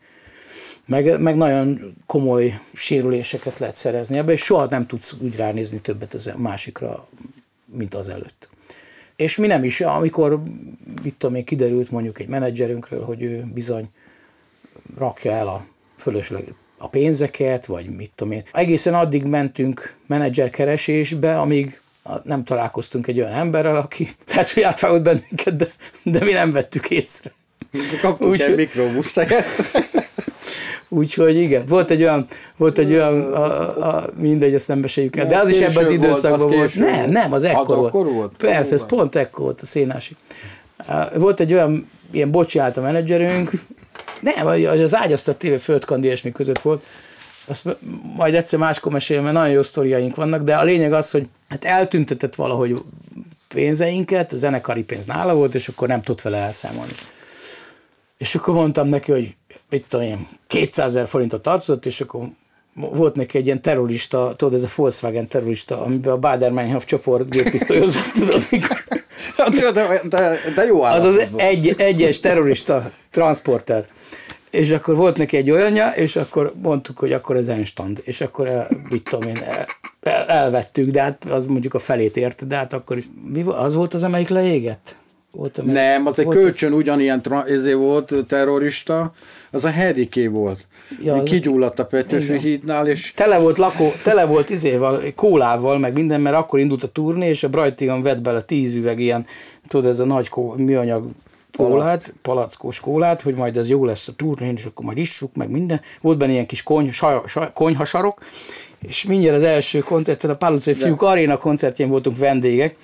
Meg, meg nagyon komoly sérüléseket lehet szerezni ebbe, és soha nem tudsz úgy ránézni többet az másikra, mint az előtt. és mi nem is, amikor, mit tudom én, kiderült mondjuk egy menedzserünkről, hogy ő bizony rakja el a fölösleg a pénzeket, vagy mit tudom én. Egészen addig mentünk menedzserkeresésbe, amíg nem találkoztunk egy olyan emberrel, aki <laughs> tehát, hogy átvágott bennünket, de, de mi nem vettük észre. Kaptunk Úgy, egy mikrobuszteket. <laughs> Úgyhogy igen, volt egy olyan, volt egy olyan a, a, mindegy, ezt nem meséljük el, de az is ebben az időszakban volt. volt. Nem, nem, az ekkor volt. Volt. Persze, ez pont ekkor volt a szénási. Volt egy olyan, ilyen bocsiált a menedzserünk, nem, az ágyasztott tévé földkandi ilyesmi között volt, azt majd egyszer máskor meséljem, mert nagyon jó sztoriaink vannak, de a lényeg az, hogy hát eltüntetett valahogy pénzeinket, a zenekari pénz nála volt, és akkor nem tudott vele elszámolni. És akkor mondtam neki, hogy mit tudom én, 200 ezer forintot tartozott, és akkor volt neki egy ilyen terrorista, tudod, ez a Volkswagen terrorista, amiben a Bader-Meinhof csoport géppisztolyozott, tudod, mikor... de, de, de jó Az az egy, egyes terrorista transporter. És akkor volt neki egy olyanja, és akkor mondtuk, hogy akkor ez enstand. És akkor, el, mit tudom én, el, el, elvettük, de hát az mondjuk a felét ért, de hát akkor is, mi, az volt az, amelyik leégett? Volt, Nem, az egy volt kölcsön ugyanilyen ezé volt terrorista, az a Heriké volt. Ja, Kigyulladt a Petőfi hídnál, és... Tele volt lakó, tele volt izéval, kólával, meg minden, mert akkor indult a turné, és a Brightigan vett bele tíz üveg ilyen, tudod, ez a nagy kó, műanyag kólát, palackos kólát, hogy majd ez jó lesz a turnén, és akkor majd isszuk, meg minden. Volt benne ilyen kis kony, saj, saj, konyhasarok, és mindjárt az első koncerten, a Pálucai Fiúk Aréna koncertjén voltunk vendégek,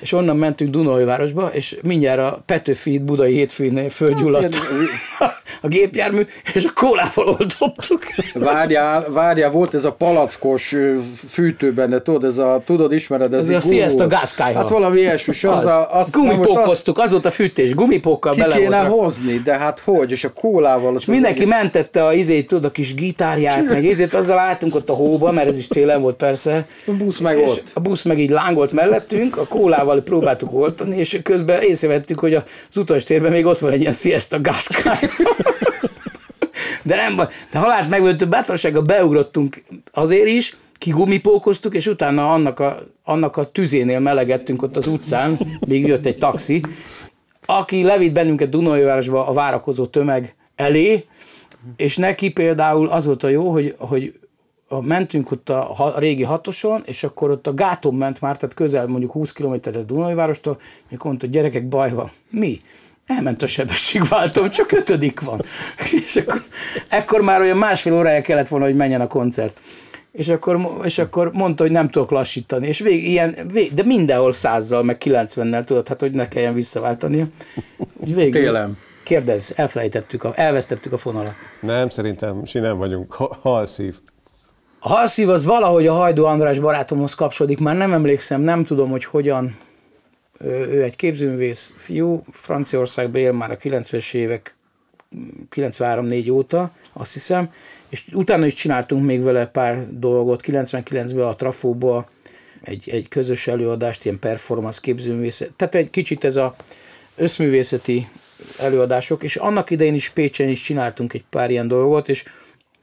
és onnan mentünk Dunajvárosba, és mindjárt a Petőfi budai hétfőnél földgyulladt <laughs> a gépjármű, és a kólával oldottuk. Várjál, várjál, volt ez a palackos fűtő benne, tudod, ez a, tudod, ismered, ez, ez a Siesta gázkájha. Hát valami ilyesmi, az, az, a, az, Gumipókoztuk, az a fűtés, gumipókkal bele kéne volt. hozni, de hát hogy, és a kólával. És mindenki egész... mentette a izét, tudod, a kis gitárját, meg izét, azzal álltunk ott a hóba, mert ez is télen volt persze. A busz meg és ott. A busz meg így lángolt mellettünk, a kólával próbáltuk oltani, és közben észrevettük, hogy az utastérben még ott van egy ilyen Siesta gázkájha. <laughs> De nem baj. De halált megvöltő bátorsága beugrottunk azért is, kigumipókoztuk, és utána annak a, annak a tüzénél melegettünk ott az utcán, még jött egy taxi, aki levitt bennünket Dunajvárosba a várakozó tömeg elé, és neki például az volt a jó, hogy, hogy mentünk ott a, a régi hatoson, és akkor ott a gáton ment már, tehát közel mondjuk 20 km-re Dunajvárostól, mikor mondta, hogy gyerekek, baj van. Mi? elment a sebességváltó, csak ötödik van. <laughs> És akkor, ekkor már olyan másfél órája kellett volna, hogy menjen a koncert. És akkor, és akkor mondta, hogy nem tudok lassítani. És vég, ilyen, vég, de mindenhol százzal, meg 90-nel tudod, hát hogy ne kelljen visszaváltani. Végül, Télem. Kérdezz, elfelejtettük, a, elvesztettük a fonalat. Nem, szerintem sinem vagyunk. Halszív. A halszív az valahogy a Hajdó András barátomhoz kapcsolódik, már nem emlékszem, nem tudom, hogy hogyan. Ő egy képzőművész fiú, Franciaországban él már a 90-es évek 93-4 óta, azt hiszem, és utána is csináltunk még vele pár dolgot, 99-ben a Trafóba egy, egy közös előadást, ilyen performance képzőművészet, tehát egy kicsit ez a összművészeti előadások, és annak idején is Pécsen is csináltunk egy pár ilyen dolgot, és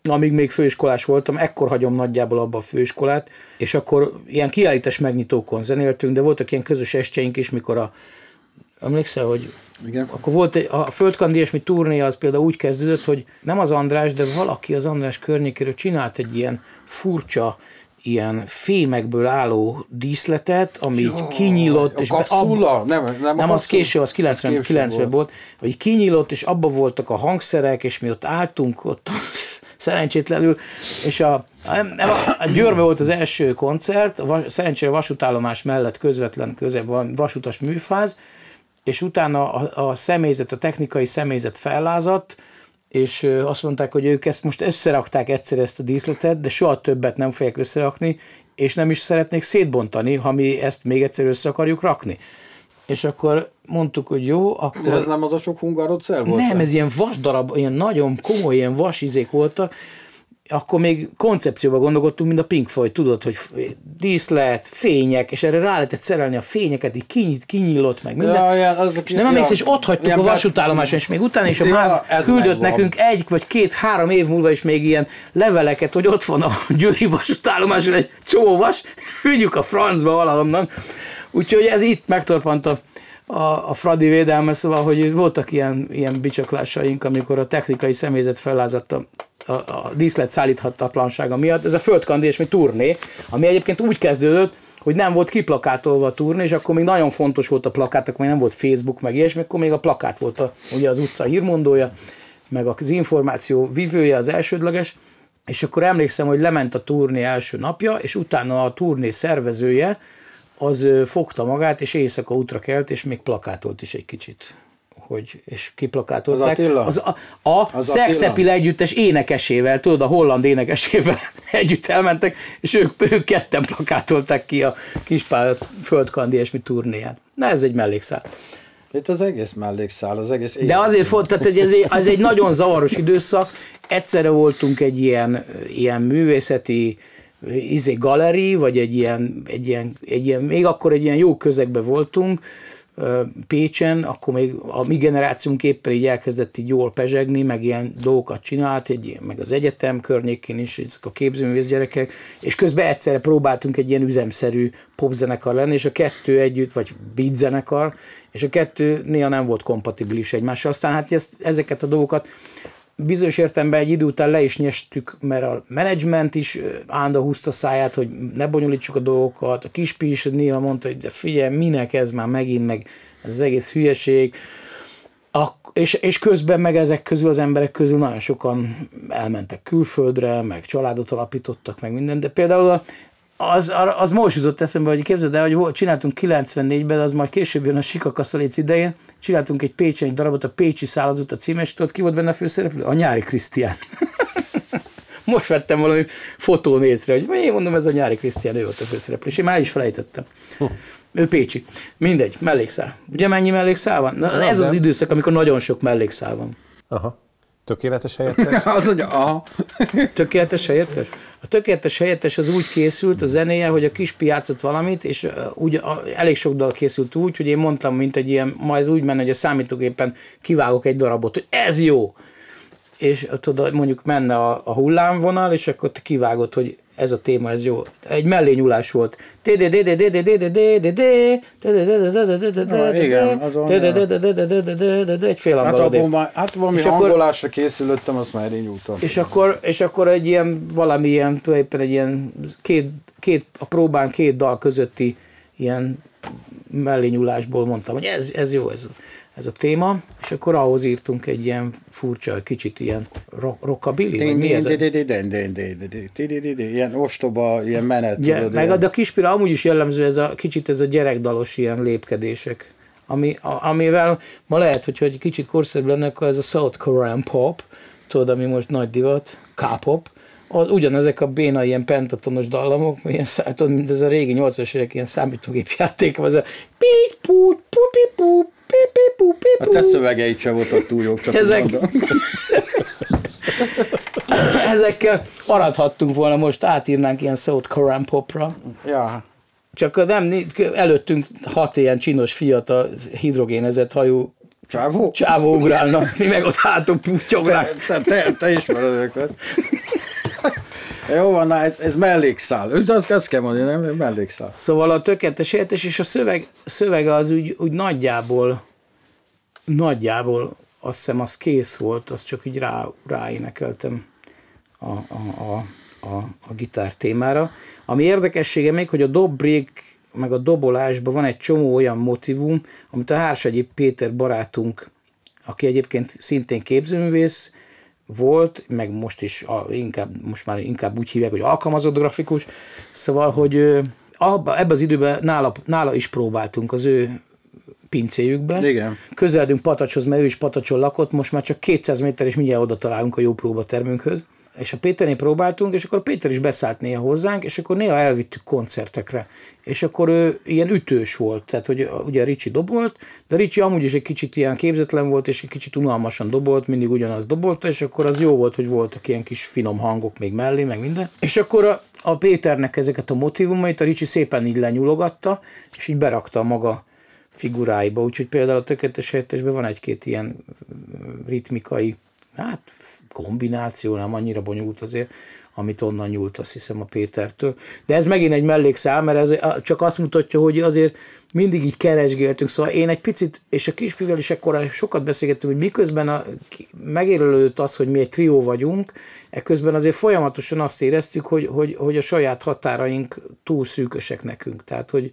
amíg még főiskolás voltam, ekkor hagyom nagyjából abba a főiskolát, és akkor ilyen kiállítás megnyitókon zenéltünk, de voltak ilyen közös estjeink is, mikor a Emlékszel, hogy Igen. akkor volt egy, a Földkandi ilyesmi turné az például úgy kezdődött, hogy nem az András, de valaki az András környékéről csinált egy ilyen furcsa, ilyen fémekből álló díszletet, ami Jó, így kinyílott. A és kapszula? Abba, nem, nem, nem az késő, az 90, 90 volt. hogy kinyílott, és abba voltak a hangszerek, és mi ott álltunk, ott szerencsétlenül, és a, a, a Győrbe volt az első koncert, a, szerencsére a vasútállomás mellett közvetlen közebb van vasutas műfáz, és utána a, a személyzet, a technikai személyzet fellázadt, és azt mondták, hogy ők ezt most összerakták egyszer ezt a díszletet, de soha többet nem fogják összerakni, és nem is szeretnék szétbontani, ha mi ezt még egyszer össze akarjuk rakni. És akkor mondtuk, hogy jó, akkor... De ez nem az a sok hungarocell volt? Nem, ez ilyen vasdarab, ilyen nagyon komoly, ilyen vasizék voltak, akkor még koncepcióba gondolkodtunk, mint a Pink Floyd, tudod, hogy díszlet, fények, és erre rá lehetett szerelni a fényeket, így kinyit, kinyílott meg minden. Ja, ja, azok, és nem ja, emlékszel, és ott hagytuk ja, a vasútállomáson, és még utána is a ja, küldött nekünk egy vagy két-három év múlva is még ilyen leveleket, hogy ott van a <laughs> Győri vasútállomáson egy csomó vas, hűgyük a francba valahonnan. Úgyhogy ez itt megtorpant a a, a Fradi védelme, szóval, hogy voltak ilyen, ilyen bicsaklásaink, amikor a technikai személyzet fellázadt a, a, a díszlet szállíthatatlansága miatt. Ez a földkandi és mi turné, ami egyébként úgy kezdődött, hogy nem volt kiplakátolva a turné, és akkor még nagyon fontos volt a plakát, akkor még nem volt Facebook, meg ilyesmi, akkor még a plakát volt a, ugye az utca hírmondója, meg az információ vívője, az elsődleges, és akkor emlékszem, hogy lement a turné első napja, és utána a turné szervezője, az fogta magát, és éjszaka útra kelt, és még plakátolt is egy kicsit hogy, és kiplakátolták. Az, az a, a az Szexepil együttes énekesével, tudod, a holland énekesével <laughs> együtt elmentek, és ők, ők ketten plakátolták ki a Kispál földkandi és mi turnéját. Na ez egy mellékszál. Itt az egész mellékszál, az egész De azért volt, tehát ez egy, ez egy nagyon zavaros időszak. Egyszerre voltunk egy ilyen, ilyen művészeti izé galeri, vagy egy ilyen, egy ilyen, egy ilyen, még akkor egy ilyen jó közegben voltunk, Pécsen, akkor még a mi generációnk éppen így elkezdett így jól pezsegni, meg ilyen dolgokat csinált, egy, meg az egyetem környékén is, ezek a képzőművész gyerekek, és közben egyszerre próbáltunk egy ilyen üzemszerű popzenekar lenni, és a kettő együtt, vagy beat zenekar, és a kettő néha nem volt kompatibilis egymással. Aztán hát ezt, ezeket a dolgokat bizonyos értelemben egy idő után le is nyestük, mert a menedzsment is állandó húzta száját, hogy ne bonyolítsuk a dolgokat, a kispi is néha mondta, hogy de figyelj, minek ez már megint, meg ez az egész hülyeség. A, és, és közben meg ezek közül, az emberek közül nagyon sokan elmentek külföldre, meg családot alapítottak, meg minden, de például a, az, az most jutott eszembe, hogy képzeld el, hogy csináltunk 94-ben, az majd később jön a Sikakaszaléc idején, csináltunk egy Pécsen egy darabot, a Pécsi szállazat a címes, tudod, ki volt benne a főszereplő? A nyári Krisztián. <laughs> most vettem valami fotón észre, hogy én mondom, ez a nyári Krisztián, ő volt a főszereplő, és én már is felejtettem. Ő Pécsi. Mindegy, mellékszál. Ugye mennyi mellékszál van? Na, ez az időszak, amikor nagyon sok mellékszál van. Aha. Tökéletes helyettes? <laughs> az mondja, aha. tökéletes helyettes? A tökéletes helyettes az úgy készült, a zenéje, hogy a kis piacot valamit, és úgy, elég sok dal készült úgy, hogy én mondtam, mint egy ilyen, ma ez úgy menne, hogy a számítógépen kivágok egy darabot, hogy ez jó. És tudod, mondjuk menne a, a hullámvonal, és akkor te kivágod, hogy ez a téma, ez jó. Egy mellényulás volt. Egy fél hát, hát valami hangolásra készülöttem, azt már én nyújtam. És akkor, és akkor egy ilyen, valami ilyen, tulajdonképpen egy ilyen két, két, a próbán két dal közötti ilyen mellényulásból mondtam, hogy ez, ez jó, ez, ez a téma, és akkor ahhoz írtunk egy ilyen furcsa, kicsit ilyen rockabilly, mi ez? Ilyen ostoba, ilyen menet. Meg a kispira amúgy is jellemző ez a kicsit ez a gyerekdalos ilyen lépkedések, ami, amivel ma lehet, hogy egy kicsit korszerűbb lenne, akkor ez a South Korean pop, tudod, ami most nagy divat, K-pop, az, ugyanezek a béna ilyen pentatonos dallamok, ilyen, tudod, mint ez a régi 80-as évek ilyen számítógépjáték, az a pít, pút, pupi, pup, a te szövegeit sem voltak túl jók, csak Ezek... Ezekkel maradhattunk volna, most átírnánk ilyen South Korean popra. Ja. Csak nem, előttünk hat ilyen csinos fiatal hidrogénezett hajú Csávó? Csávó ugrálna, mi meg ott hátunk putyográk. Te, te, te ismered őket. Jó van, na, ez, ez mellékszál. Úgy azt kell mondani, nem? Mellékszál. Szóval a tökéletes értés, és a szöveg, szövege az úgy, úgy nagyjából, nagyjából azt hiszem az kész volt, azt csak így rá, ráénekeltem a, a, a, a, a gitár témára. Ami érdekessége még, hogy a dobrék meg a dobolásban van egy csomó olyan motivum, amit a Hársagyi Péter barátunk, aki egyébként szintén képzőművész, volt, meg most is a, inkább, most már inkább úgy hívják, hogy alkalmazott grafikus, szóval, hogy abba, ebbe az időben nála, nála is próbáltunk az ő pincéjükbe. Igen. Közeledünk Patacshoz, mert ő is Patacson lakott, most már csak 200 méter és mindjárt oda találunk a jó próbatermünkhöz. És a Péternél próbáltunk, és akkor Péter is beszállt néha hozzánk, és akkor néha elvittük koncertekre és akkor ő ilyen ütős volt, tehát hogy ugye Ricsi dobolt, de Ricsi amúgy is egy kicsit ilyen képzetlen volt, és egy kicsit unalmasan dobolt, mindig ugyanaz dobolta, és akkor az jó volt, hogy voltak ilyen kis finom hangok még mellé, meg minden. És akkor a, a Péternek ezeket a motivumait a Ricsi szépen így lenyulogatta, és így berakta a maga figuráiba, úgyhogy például a tökéletes helyettesben van egy-két ilyen ritmikai, hát kombináció, nem annyira bonyolult azért, amit onnan nyúlt, azt hiszem a Pétertől. De ez megint egy mellékszám, mert ez csak azt mutatja, hogy azért mindig így keresgéltünk. Szóval én egy picit, és a kispivel is ekkor sokat beszélgettünk, hogy miközben a, megérlődött az, hogy mi egy trió vagyunk, ekközben azért folyamatosan azt éreztük, hogy, hogy, hogy a saját határaink túl szűkösek nekünk. Tehát, hogy,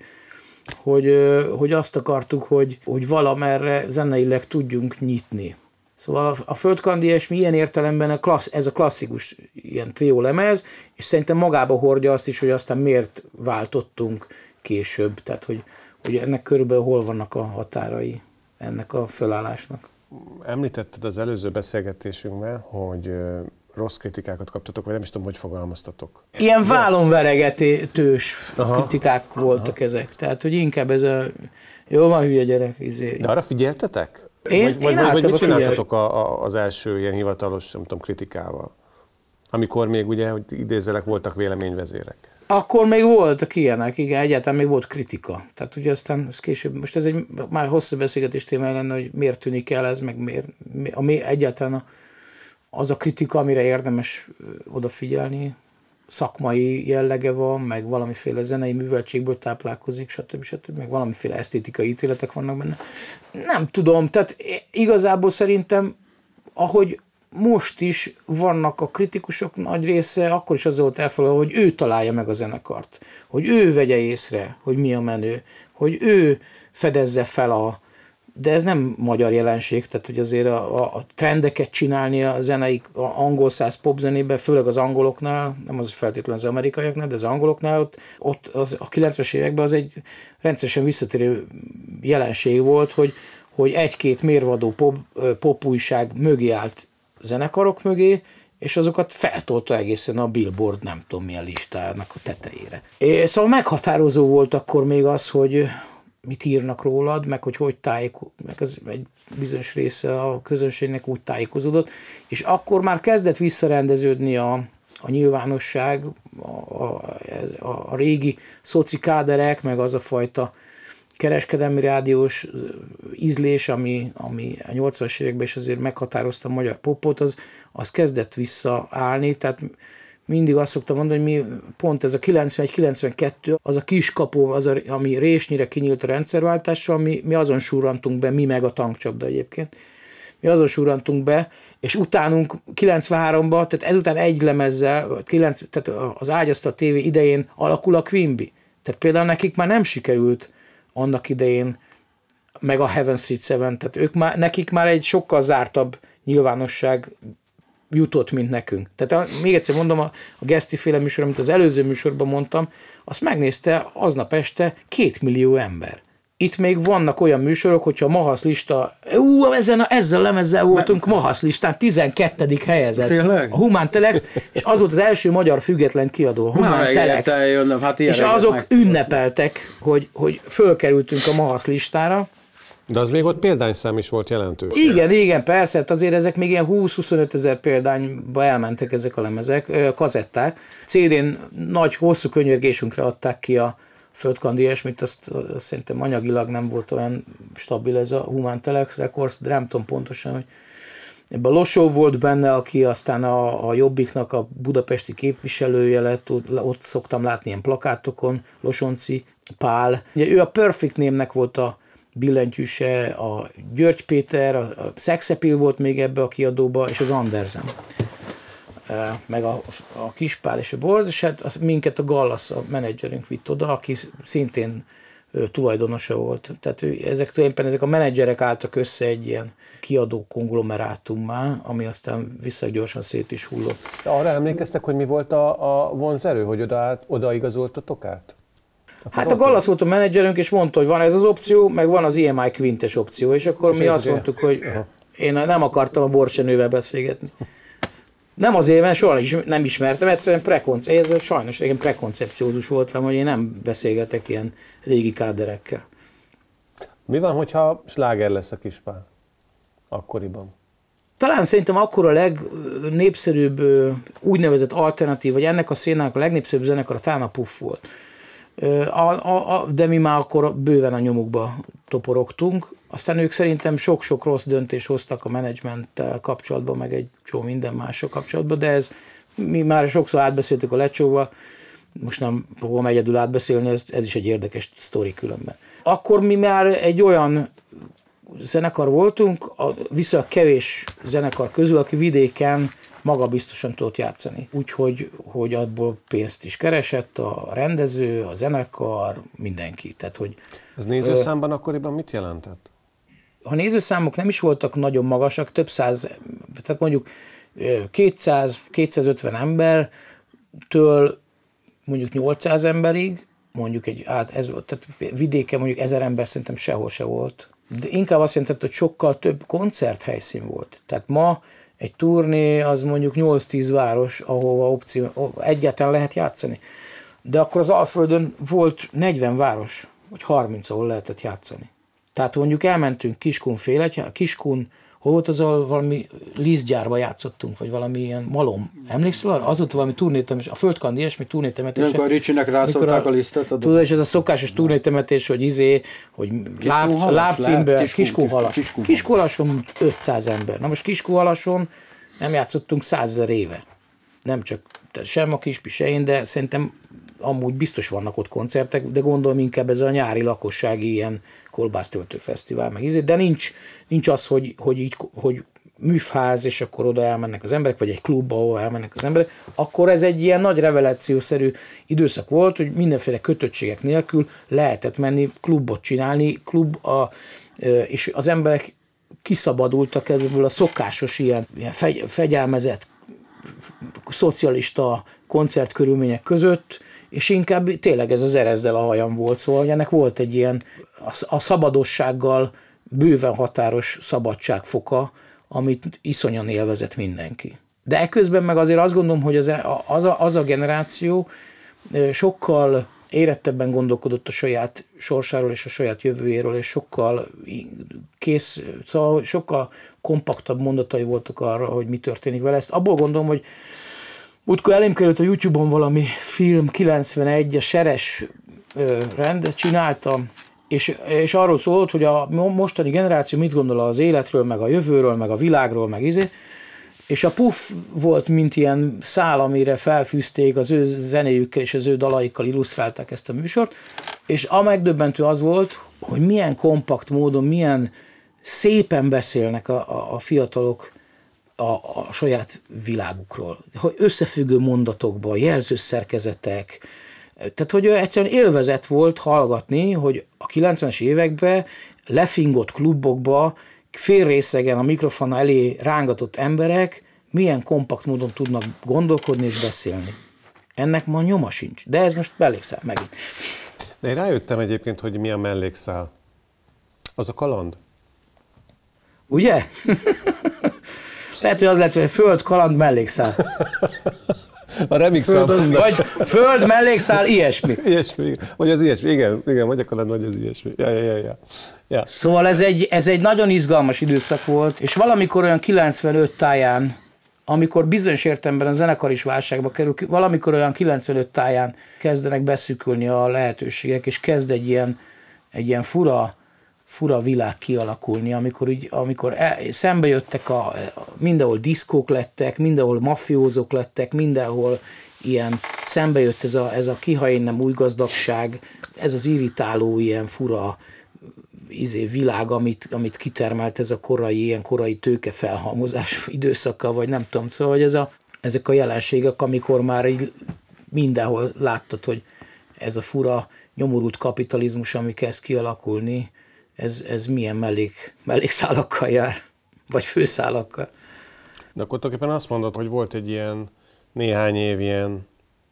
hogy, hogy azt akartuk, hogy, hogy valamerre zeneileg tudjunk nyitni. Szóval a, a Földkandi és milyen értelemben a klassz, ez a klasszikus ilyen trió lemez, és szerintem magába hordja azt is, hogy aztán miért váltottunk később, tehát hogy, hogy ennek körülbelül hol vannak a határai ennek a fölállásnak. Említetted az előző beszélgetésünkben, hogy rossz kritikákat kaptatok, vagy nem is tudom, hogy fogalmaztatok. Ilyen vállon veregetős kritikák voltak Aha. ezek. Tehát, hogy inkább ez a jó van hülye gyerek. Izé. De arra figyeltetek? Én, vagy, vagy, én vagy mit csináltatok a, a, az első ilyen hivatalos, nem tudom, kritikával? Amikor még ugye, hogy idézelek, voltak véleményvezérek. Akkor még voltak ilyenek, igen, egyáltalán még volt kritika. Tehát ugye aztán ez később, most ez egy már hosszú beszélgetés téma lenne, hogy miért tűnik el ez, meg miért, mi, ami egyáltalán a, az a kritika, amire érdemes odafigyelni, szakmai jellege van, meg valamiféle zenei műveltségből táplálkozik, stb. stb. meg valamiféle esztétikai ítéletek vannak benne. Nem tudom, tehát igazából szerintem, ahogy most is vannak a kritikusok nagy része, akkor is az volt elfelelő, hogy ő találja meg a zenekart, hogy ő vegye észre, hogy mi a menő, hogy ő fedezze fel a, de ez nem magyar jelenség, tehát hogy azért a, a, a trendeket csinálni a zeneik, a angol száz popzenében, főleg az angoloknál, nem az feltétlenül az amerikaiaknál, de az angoloknál, ott, ott az, a 90-es években az egy rendszeresen visszatérő jelenség volt, hogy, hogy egy-két mérvadó pop, pop újság mögé állt zenekarok mögé, és azokat feltolta egészen a Billboard nem tudom milyen listának a tetejére. É, szóval meghatározó volt akkor még az, hogy, mit írnak rólad, meg hogy hogy tájéko, meg ez egy bizonyos része a közönségnek úgy tájékozódott, és akkor már kezdett visszarendeződni a, a nyilvánosság, a, a, a, régi szoci káderek, meg az a fajta kereskedelmi rádiós ízlés, ami, ami a 80-as években is azért meghatározta a magyar popot, az, az kezdett visszaállni, tehát mindig azt szoktam mondani, hogy mi pont ez a 91-92, az a kiskapu, az a, ami résnyire kinyílt a rendszerváltással, mi, mi azon surrantunk be, mi meg a tankcsapda egyébként, mi azon surrantunk be, és utánunk 93-ban, tehát ezután egy lemezzel, 9, tehát az ágyaszta TV idején alakul a Quimby. Tehát például nekik már nem sikerült annak idején, meg a Heaven Street Seven, tehát ők már, nekik már egy sokkal zártabb nyilvánosság jutott, mint nekünk. Tehát a, még egyszer mondom, a, a Geszti féle műsor, amit az előző műsorban mondtam, azt megnézte aznap este két millió ember. Itt még vannak olyan műsorok, hogyha a Mahasz lista, ú, ezen a, ezzel a lemezzel voltunk Mahasz listán, 12. helyezett. Tényleg? A Humán Telex, és az volt az első magyar független kiadó, a Humán Na, Telex. Jönnöm, hát és azok meg... ünnepeltek, hogy, hogy fölkerültünk a Mahasz listára, de az még ott példányszám is volt jelentős. Igen, igen, persze, hát azért ezek még ilyen 20-25 ezer példányba elmentek ezek a lemezek, kazetták. CD-n nagy, hosszú könyörgésünkre adták ki a földkandi ilyesmit, azt, azt szerintem anyagilag nem volt olyan stabil ez a Human Telex Records, de nem tudom pontosan, hogy Ebben Losó volt benne, aki aztán a, a Jobbiknak a budapesti képviselője lett, ott, szoktam látni ilyen plakátokon, Losonci Pál. Ugye ő a Perfect Name-nek volt a billentyűse, a György Péter, a, a Szexepil volt még ebbe a kiadóba, és az Andersen. Meg a, a Kispál és a Borz, és hát az, minket a Gallas, a menedzserünk vitt oda, aki szintén ő, tulajdonosa volt. Tehát ő, ezek tulajdonképpen ezek a menedzserek álltak össze egy ilyen kiadó konglomerátummá, ami aztán visszagyorsan szét is hullott. Arra emlékeztek, hogy mi volt a, a vonzerő, hogy oda, oda igazoltatok át? Hát a Gallas volt a menedzserünk, és mondta, hogy van ez az opció, meg van az EMI Quintes opció, és akkor és mi azt mondtuk, hogy én nem akartam a borcsenővel beszélgetni. Nem azért, mert soha is nem ismertem, egyszerűen prekoncepció, ez sajnos én prekoncepciódus voltam, hogy én nem beszélgetek ilyen régi káderekkel. Mi van, hogyha sláger lesz a kispál? Akkoriban. Talán szerintem akkor a legnépszerűbb úgynevezett alternatív, vagy ennek a szénának a legnépszerűbb zenekar a Tána Puff volt. A, a, a, de mi már akkor bőven a nyomukba toporogtunk. Aztán ők szerintem sok-sok rossz döntés hoztak a menedzsmenttel kapcsolatban, meg egy csó minden mással kapcsolatban, de ez mi már sokszor átbeszéltük a lecsóval, most nem fogom egyedül átbeszélni, ez, ez is egy érdekes sztori különben. Akkor mi már egy olyan zenekar voltunk, a viszonylag kevés zenekar közül, aki vidéken maga biztosan tudott játszani. Úgyhogy hogy abból pénzt is keresett a rendező, a zenekar, mindenki. Tehát, hogy, Ez nézőszámban akkoriban mit jelentett? Ha nézőszámok nem is voltak nagyon magasak, több száz, tehát mondjuk 200-250 embertől mondjuk 800 emberig, mondjuk egy át, ez, tehát vidéken mondjuk ezer ember szerintem sehol se volt. De inkább azt jelentett, hogy sokkal több koncerthelyszín volt. Tehát ma egy turné az mondjuk 8-10 város, ahova opció, egyáltalán lehet játszani. De akkor az Alföldön volt 40 város, vagy 30, ahol lehetett játszani. Tehát mondjuk elmentünk Kiskun fél, Kiskun hol volt az, a valami lízgyárba játszottunk, vagy valami ilyen malom. Emlékszel arra? Az volt valami turnétemetés, a földkandi ilyesmi turnétemetés. Amikor a Ricsinek rászolták a, a lisztet. Tudod, és ez a szokásos turnétemetés, hogy izé, hogy lábcímbe, kiskuhalas. Kiskuhalason 500 ember. Na most kiskuhalason nem játszottunk százezer éve. Nem csak sem a Kispi, se én, de szerintem amúgy biztos vannak ott koncertek, de gondolom inkább ez a nyári lakossági ilyen kolbásztöltő fesztivál, meg ízé, de nincs, nincs az, hogy, hogy, így, hogy műfház, és akkor oda elmennek az emberek, vagy egy klubba, ahol elmennek az emberek, akkor ez egy ilyen nagy revelációszerű időszak volt, hogy mindenféle kötöttségek nélkül lehetett menni klubot csinálni, klub a, és az emberek kiszabadultak ebből a szokásos ilyen, ilyen fegy, fegyelmezett szocialista koncertkörülmények között, és inkább tényleg ez az erezdel a hajam volt, szóval hogy ennek volt egy ilyen a szabadossággal bőven határos szabadságfoka, amit iszonyan élvezett mindenki. De ekközben meg azért azt gondolom, hogy az, az, a, az a generáció sokkal érettebben gondolkodott a saját sorsáról és a saját jövőjéről, és sokkal kész, szóval sokkal kompaktabb mondatai voltak arra, hogy mi történik vele. Ezt abból gondolom, hogy Múltkor elém került a YouTube-on valami film, 91, a Seres rendet csináltam, és, és arról szólt, hogy a mostani generáció mit gondol az életről, meg a jövőről, meg a világról, meg izé, és a Puff volt, mint ilyen szál, amire felfűzték az ő zenéjükkel és az ő dalaikkal illusztrálták ezt a műsort, és a megdöbbentő az volt, hogy milyen kompakt módon, milyen szépen beszélnek a, a, a fiatalok a, a saját világukról. Hogy összefüggő mondatokban, jelzőszerkezetek, tehát, hogy egyszerűen élvezet volt hallgatni, hogy a 90-es években lefingott klubokba, félrészegen a mikrofon elé rángatott emberek milyen kompakt módon tudnak gondolkodni és beszélni. Ennek ma nyoma sincs. De ez most mellékszál megint. De én rájöttem egyébként, hogy mi a mellékszál. Az a kaland. Ugye? <laughs> Lehet, hogy az lett, hogy föld, kaland, mellékszál. <laughs> A remix föld, Vagy föld, mellékszál, ilyesmi. Ilyesmi, vagy az ilyesmi, igen, igen, vagy a kaland, vagy az ilyesmi. Ja, ja, ja, ja. ja. Szóval ez egy, ez egy nagyon izgalmas időszak volt, és valamikor olyan 95 táján, amikor bizonyos értelemben a zenekar is válságba kerül, valamikor olyan 95 táján kezdenek beszűkülni a lehetőségek, és kezd egy ilyen, egy ilyen fura fura világ kialakulni, amikor, úgy, amikor el, szembe jöttek, a, mindenhol diszkók lettek, mindenhol mafiózók lettek, mindenhol ilyen szembe jött ez a, ez a kiha én nem új gazdagság, ez az irritáló ilyen fura izé, világ, amit, amit kitermelt ez a korai, ilyen korai tőke felhalmozás <laughs> időszaka, vagy nem tudom, szóval hogy ez a, ezek a jelenségek, amikor már így mindenhol láttad, hogy ez a fura nyomorult kapitalizmus, ami kezd kialakulni, ez, ez milyen mellék, mellékszálakkal jár, vagy főszálakkal. De akkor tulajdonképpen azt mondod, hogy volt egy ilyen néhány év ilyen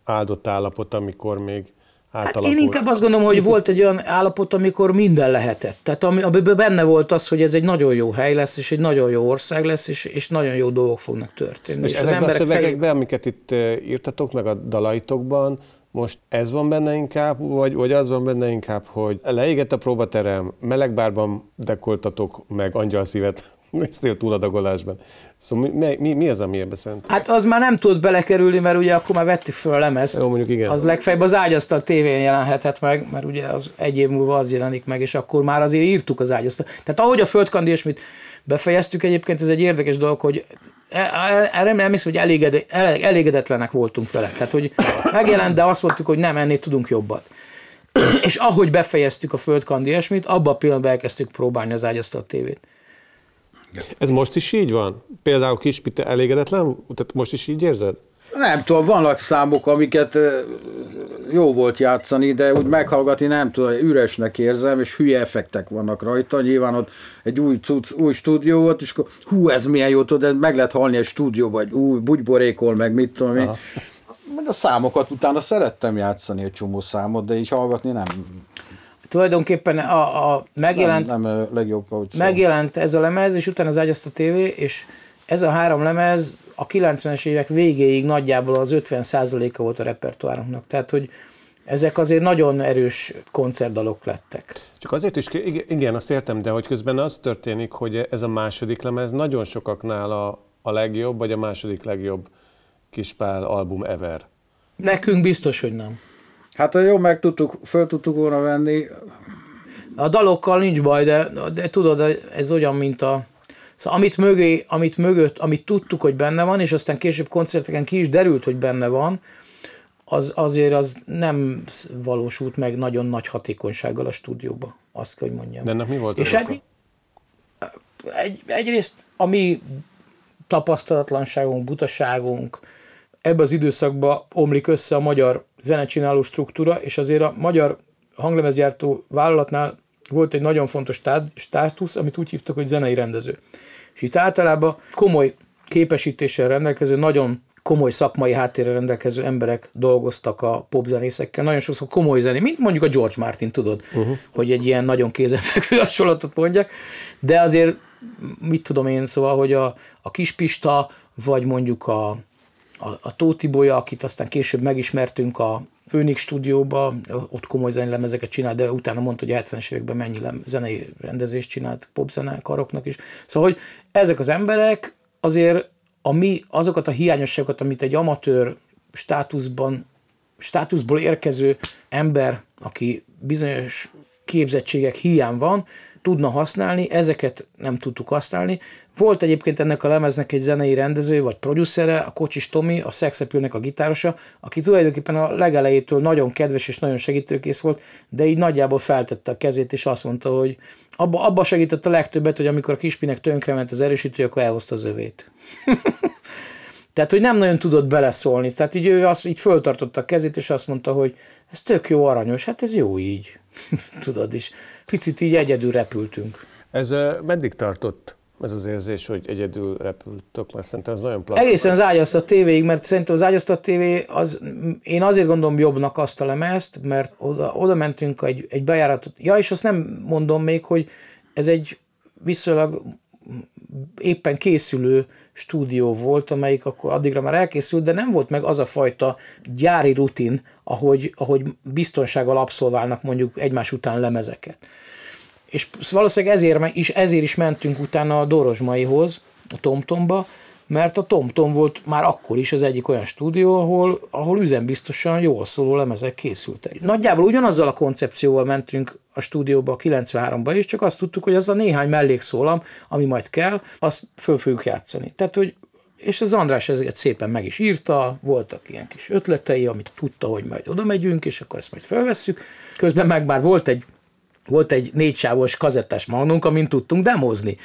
áldott állapot, amikor még átalakult. Hát én inkább azt gondolom, hogy volt egy olyan állapot, amikor minden lehetett. Tehát ami, amiben benne volt az, hogy ez egy nagyon jó hely lesz, és egy nagyon jó ország lesz, és, és nagyon jó dolgok fognak történni. És, és az emberek a szövegekben, fej... amiket itt írtatok, meg a dalaitokban, most ez van benne inkább, vagy, vagy az van benne inkább, hogy leégett a próbaterem, melegbárban dekoltatok meg angyalszívet <laughs> Néztél túladagolásban. Szóval mi, mi, mi az, ami ebbe szent? Hát az már nem tud belekerülni, mert ugye akkor már vettük föl a lemez. Jó, mondjuk igen. Az legfeljebb az ágyasztal tévén jelenhetett meg, mert ugye az egy év múlva az jelenik meg, és akkor már azért írtuk az ágyasztal. Tehát ahogy a földkandi és mit befejeztük egyébként, ez egy érdekes dolog, hogy e, e, hiszem, hogy eléged, elégedetlenek voltunk vele. Tehát, hogy megjelent, de azt mondtuk, hogy nem, ennél tudunk jobbat. és ahogy befejeztük a földkandi ilyesmit, abban a pillanatban elkezdtük próbálni az ágyasztal tévét. Ez most is így van? Például Kispite elégedetlen? Tehát most is így érzed? Nem tudom, vannak számok, amiket jó volt játszani, de úgy meghallgatni nem tudom, üresnek érzem, és hülye effektek vannak rajta. Nyilván ott egy új, cucc, új stúdió volt, és akkor hú, ez milyen jó, tudod, meg lehet halni egy stúdió, vagy új, bugyborékol, meg mit tudom én. Meg a számokat utána szerettem játszani egy csomó számot, de így hallgatni nem. Tulajdonképpen a, a megjelent, nem, nem a legjobb, ahogy megjelent ez a lemez, és utána az ágyaszt a tévé, és ez a három lemez a 90-es évek végéig nagyjából az 50%-a volt a repertoárunknak. Tehát, hogy ezek azért nagyon erős koncertdalok lettek. Csak azért is, igen, azt értem, de hogy közben az történik, hogy ez a második lemez nagyon sokaknál a, a legjobb, vagy a második legjobb Kispál album ever. Nekünk biztos, hogy nem. Hát jó, meg tudtuk, föl tudtuk volna venni. A dalokkal nincs baj, de, de tudod, ez olyan, mint a... Szóval amit mögé, amit mögött, amit tudtuk, hogy benne van, és aztán később koncerteken ki is derült, hogy benne van, az azért az nem valósult meg nagyon nagy hatékonysággal a stúdióba, azt kell, hogy mondjam. De ennek mi volt és egy, egy, egyrészt a mi tapasztalatlanságunk, butaságunk, ebbe az időszakban omlik össze a magyar zenecsináló struktúra, és azért a magyar hanglemezgyártó vállalatnál volt egy nagyon fontos státusz, amit úgy hívtak, hogy zenei rendező. És itt általában komoly képesítéssel rendelkező, nagyon komoly szakmai háttérre rendelkező emberek dolgoztak a popzenészekkel, nagyon sokszor komoly zené, mint mondjuk a George Martin, tudod, uh-huh. hogy egy ilyen nagyon kézenfekvő <laughs> hasonlatot mondjak, de azért mit tudom én, szóval, hogy a, a Kispista, vagy mondjuk a, a, a Tóti Bolya, akit aztán később megismertünk a Főnix stúdióba, ott komoly zenelemezeket csinált, de utána mondta, hogy a 70-es években mennyi zenei rendezést csinált popzenekaroknak is. Szóval, hogy ezek az emberek azért a mi, azokat a hiányosságokat, amit egy amatőr státuszban, státuszból érkező ember, aki bizonyos képzettségek hiány van, tudna használni, ezeket nem tudtuk használni. Volt egyébként ennek a lemeznek egy zenei rendező, vagy producere, a Kocsis Tomi, a Szexepülnek a gitárosa, aki tulajdonképpen a legelejétől nagyon kedves és nagyon segítőkész volt, de így nagyjából feltette a kezét, és azt mondta, hogy abba, abba segített a legtöbbet, hogy amikor a kispinek tönkrement az erősítő, akkor elhozta az övét. <laughs> Tehát, hogy nem nagyon tudott beleszólni. Tehát így ő azt, így föltartotta a kezét, és azt mondta, hogy ez tök jó aranyos, hát ez jó így. <laughs> Tudod is. Picit így egyedül repültünk. Ez meddig tartott? ez az érzés, hogy egyedül repültök, mert szerintem ez nagyon plastikus. Egészen az ágyasztat tévéig, mert szerintem az ágyasztat tévé, az, én azért gondolom jobbnak azt a lemezt, mert oda, oda mentünk egy, egy bejáratot. Ja, és azt nem mondom még, hogy ez egy viszonylag éppen készülő stúdió volt, amelyik akkor addigra már elkészült, de nem volt meg az a fajta gyári rutin, ahogy, ahogy biztonsággal abszolválnak mondjuk egymás után lemezeket. És valószínűleg ezért is, ezért is mentünk utána a Dorozsmaihoz, a Tomtomba, mert a TomTom volt már akkor is az egyik olyan stúdió, ahol, ahol üzembiztosan jól szóló lemezek készültek. Nagyjából ugyanazzal a koncepcióval mentünk a stúdióba a 93-ba is, csak azt tudtuk, hogy az a néhány mellékszólam, ami majd kell, azt föl fogjuk játszani. Tehát, hogy és az András ezeket szépen meg is írta, voltak ilyen kis ötletei, amit tudta, hogy majd oda megyünk, és akkor ezt majd felvesszük. Közben meg már volt egy, volt egy négysávos kazettás magnunk, amin tudtunk demozni.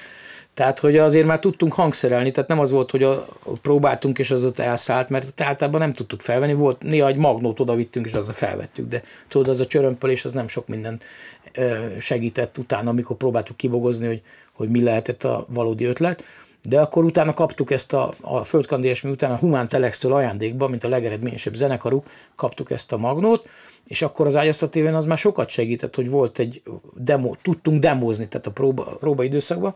Tehát, hogy azért már tudtunk hangszerelni, tehát nem az volt, hogy a, próbáltunk, és az ott elszállt, mert általában nem tudtuk felvenni, volt néha egy magnót oda vittünk, és azzal felvettük, de tudod, az a csörömpölés, az nem sok minden segített utána, amikor próbáltuk kibogozni, hogy, hogy mi lehetett a valódi ötlet. De akkor utána kaptuk ezt a, a Földkandi mi utána a Humán Telextől ajándékba, mint a legeredményesebb zenekaruk, kaptuk ezt a magnót, és akkor az ágyasztat tévén az már sokat segített, hogy volt egy demo, tudtunk demozni, tehát a próba, próba időszakban,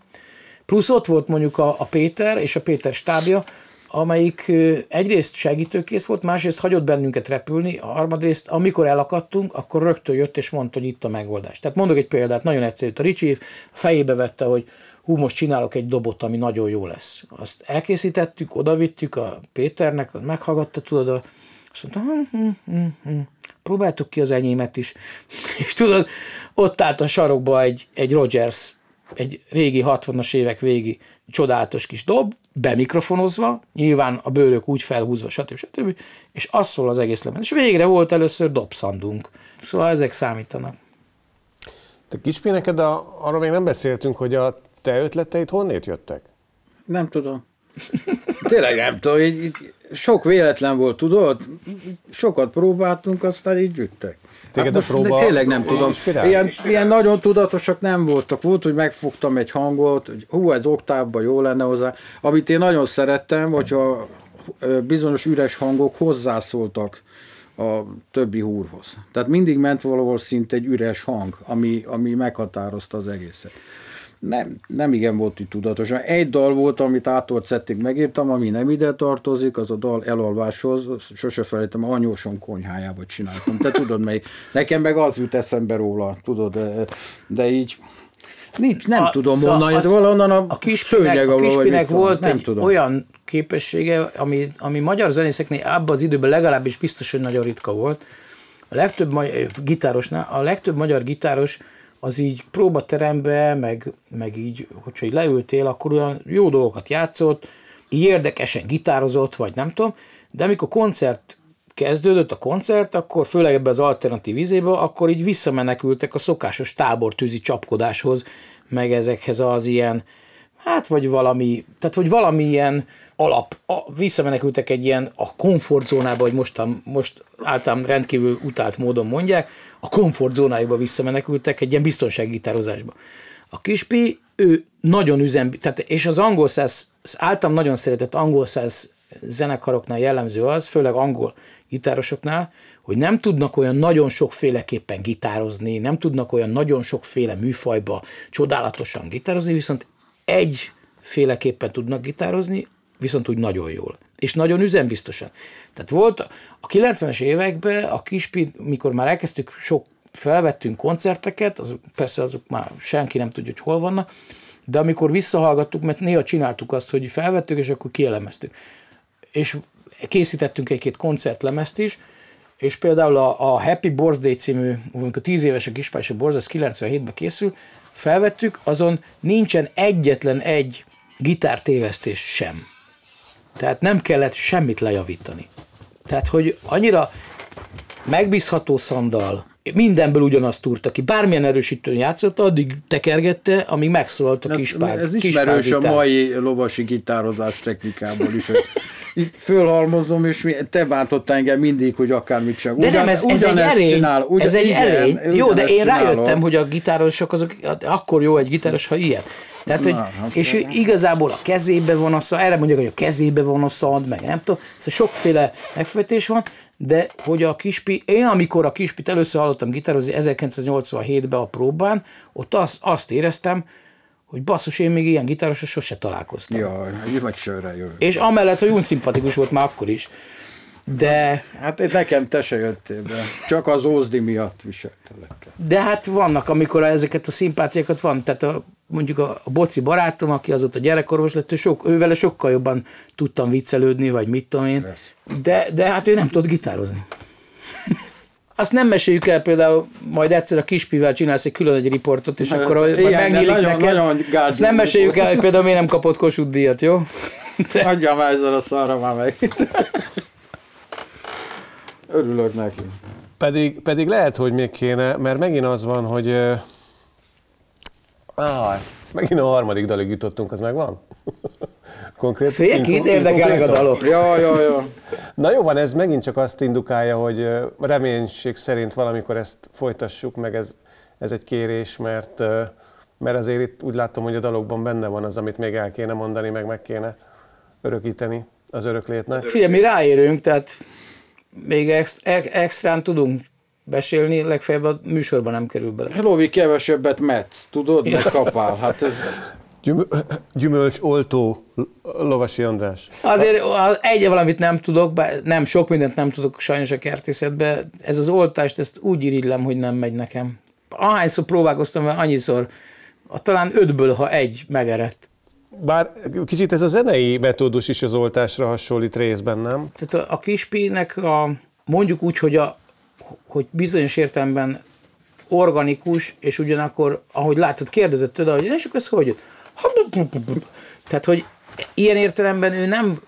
Plusz ott volt mondjuk a, a Péter és a Péter stábja, amelyik egyrészt segítőkész volt, másrészt hagyott bennünket repülni, a harmadrészt, amikor elakadtunk, akkor rögtön jött és mondta, hogy itt a megoldás. Tehát mondok egy példát, nagyon egyszerű. A Ricsi fejébe vette, hogy, hú, most csinálok egy dobot, ami nagyon jó lesz. Azt elkészítettük, odavittük a Péternek, meghallgatta, tudod, a, azt mondta, hm, hm, hm, hm, próbáltuk ki az enyémet is. <laughs> És tudod, ott állt a sarokba egy, egy Rogers, egy régi 60-as évek végi csodálatos kis dob, bemikrofonozva, nyilván a bőrök úgy felhúzva, stb. stb. És az szól az egész lemez. És végre volt először dobszandunk. Szóval ezek számítanak. Te Kispé, neked a, arról még nem beszéltünk, hogy a te ötleteid honnét jöttek? Nem tudom. Tényleg nem tudom, így, így sok véletlen volt, tudod? Sokat próbáltunk, aztán így jöttek. Téged hát a próba tényleg nem tudom. Ilyen, ilyen nagyon tudatosak nem voltak. Volt, hogy megfogtam egy hangot, hogy hú, ez oktávban jó lenne hozzá. Amit én nagyon szerettem, hogyha bizonyos üres hangok hozzászóltak a többi húrhoz. Tehát mindig ment valahol szinte egy üres hang, ami, ami meghatározta az egészet. Nem, nem igen volt így tudatosan. Egy dal volt, amit átolt szettig megírtam, ami nem ide tartozik, az a dal elalváshoz, sose felejtem, anyósom konyhájába csináltam. Te tudod, mely. Nekem meg az jut eszembe róla, tudod, de, de így Nincs, nem a, tudom szóval onnan, az, valahonnan a, a kispinek, a kispinek volt nem egy tudom. olyan képessége, ami, ami magyar zenészeknél abban az időben legalábbis biztos, hogy nagyon ritka volt. A legtöbb magyar, gitárosnál, a legtöbb magyar gitáros az így próbaterembe, meg, meg így, hogyha így leültél, akkor olyan jó dolgokat játszott, így érdekesen gitározott, vagy nem tudom, de amikor koncert kezdődött a koncert, akkor főleg ebbe az alternatív izébe, akkor így visszamenekültek a szokásos tábortűzi csapkodáshoz, meg ezekhez az ilyen, hát vagy valami, tehát vagy valami ilyen alap, a, visszamenekültek egy ilyen a komfortzónába, hogy most, most általán rendkívül utált módon mondják, a komfortzónájukba visszamenekültek egy ilyen biztonsággitározásba. A Kispi, ő nagyon üzem, tehát, és az angol száz, általam nagyon szeretett angol száz zenekaroknál jellemző az, főleg angol gitárosoknál, hogy nem tudnak olyan nagyon sokféleképpen gitározni, nem tudnak olyan nagyon sokféle műfajba csodálatosan gitározni, viszont egyféleképpen tudnak gitározni, viszont úgy nagyon jól. És nagyon üzembiztosan. Tehát volt a 90-es években a Kispi, mikor már elkezdtük sok felvettünk koncerteket, az, persze azok már senki nem tudja, hogy hol vannak, de amikor visszahallgattuk, mert néha csináltuk azt, hogy felvettük, és akkor kielemeztük. És készítettünk egy-két koncertlemezt is, és például a, a Happy Birthday című, amikor 10 éves a kispár, és a Borz, az 97-ben készül, felvettük, azon nincsen egyetlen egy gitártévesztés sem. Tehát nem kellett semmit lejavítani. Tehát, hogy annyira megbízható szandal, mindenből ugyanazt túrta ki. Bármilyen erősítőn játszott, addig tekergette, amíg megszólalt a kispár. Ez, ez ismerős a mai lovasi gitározás technikából is. Itt fölhalmozom, és te bántottál engem mindig, hogy akármit. De Ugyan, nem, ez, ez egy erény. Csinál, ugyan, ez egy igen, erény. Jó, de én csinálom. rájöttem, hogy a gitárosok azok, akkor jó egy gitáros, ha ilyen. Tehát, hogy, hát és ő igazából a kezébe van a szad, erre mondjuk, hogy a kezébe van a szad, meg nem tudom, szóval sokféle megfejtés van, de hogy a Kispi, én amikor a Kispit először hallottam gitározni 1987-ben a próbán, ott azt, azt éreztem, hogy basszus, én még ilyen gitárosra sose találkoztam. Jaj, vagy sörre jön. És amellett, hogy unszimpatikus volt már akkor is. De... Hát nekem te se jöttél be. Csak az Ózdi miatt viseltelek. De hát vannak, amikor ezeket a szimpátiákat van. Tehát a, mondjuk a, a boci barátom, aki azóta gyerekorvos lett, ő sok, ővele sokkal jobban tudtam viccelődni, vagy mit tudom én. De, de hát ő nem tud gitározni. <laughs> Azt nem meséljük el például, majd egyszer a kispivel csinálsz egy külön egy riportot, és akkor majd megnyílik nagyon, neked. Nagyon Azt nem meséljük el, hogy például miért nem kapott Kossuth díjat, jó? De... <laughs> Adja már ezzel a szarra már meg. <laughs> Örülök neki. Pedig, pedig lehet, hogy még kéne, mert megint az van, hogy ah, megint a harmadik dalig jutottunk, az megvan? <laughs> Konkrét, Fél, kit érdekelnek a dalok? Ja, ja, ja. Na jó van, ez megint csak azt indukálja, hogy reménység szerint valamikor ezt folytassuk, meg ez, ez egy kérés, mert, mert azért itt úgy látom, hogy a dalokban benne van az, amit még el kéne mondani, meg meg kéne örökíteni az öröklétnek. Figyelj, mi ráérünk, tehát még extrán tudunk besélni, legfeljebb a műsorban nem kerül bele. Lovi, kevesebbet metsz, tudod, meg kapál. Hát ez... Gyümölcs oltó Lovasi András. Azért egy valamit nem tudok, nem sok mindent nem tudok sajnos a kertészetben. Ez az oltást, ezt úgy irigylem, hogy nem megy nekem. Ahányszor próbálkoztam, mert annyiszor talán ötből, ha egy megerett. Bár kicsit ez a zenei metódus is az oltásra hasonlít részben, nem? Tehát a, a kispinek a, mondjuk úgy, hogy, a, hogy bizonyos értelemben organikus, és ugyanakkor, ahogy látod, kérdezett tőle, hogy és akkor ez hogy Tehát, hogy ilyen értelemben ő nem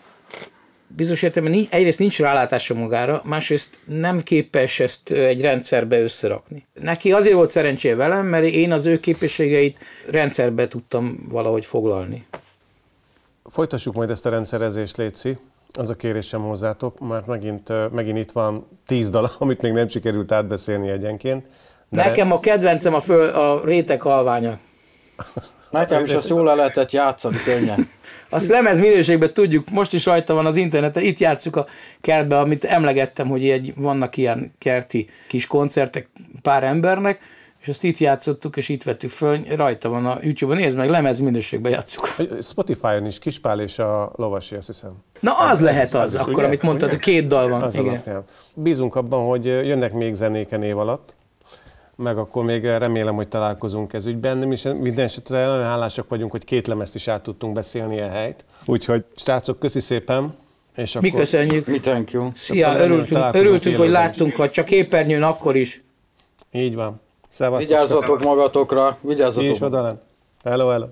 bizonyos értelemben egyrészt nincs rálátása magára, másrészt nem képes ezt egy rendszerbe összerakni. Neki azért volt szerencséje velem, mert én az ő képességeit rendszerbe tudtam valahogy foglalni. Folytassuk majd ezt a rendszerezést, Léci. Az a kérésem hozzátok, mert megint, megint itt van tíz dal, <laughs> amit még nem sikerült átbeszélni egyenként. De... Nekem a kedvencem a, föl, a rétek halványa. Nekem is azt jól le lehetett játszani könnyen. <laughs> Azt lemez minőségben tudjuk, most is rajta van az interneten, itt játszuk a kertbe, amit emlegettem, hogy egy, vannak ilyen kerti kis koncertek pár embernek, és azt itt játszottuk, és itt vettük föl, rajta van a YouTube-on, nézd meg, lemez minőségben játszuk. Spotify-on is Kispál és a Lovasi, azt hiszem. Na az, az lehet az, az, az akkor, ugye? amit mondtad, a két dal van. Az igen. Alapján. Bízunk abban, hogy jönnek még zenéken év alatt, meg akkor még remélem, hogy találkozunk ez ügyben. Mi minden esetre nagyon hálásak vagyunk, hogy két lemezt is át tudtunk beszélni a helyt. Úgyhogy srácok, köszi szépen. És Mi akkor... köszönjük. Mi thank you. Szia, örültünk, örültünk hogy láttunk, ha csak képernyőn akkor is. Így van. Szevasztok. Vigyázzatok magatokra, vigyázzatok. Ki is oda Hello, hello.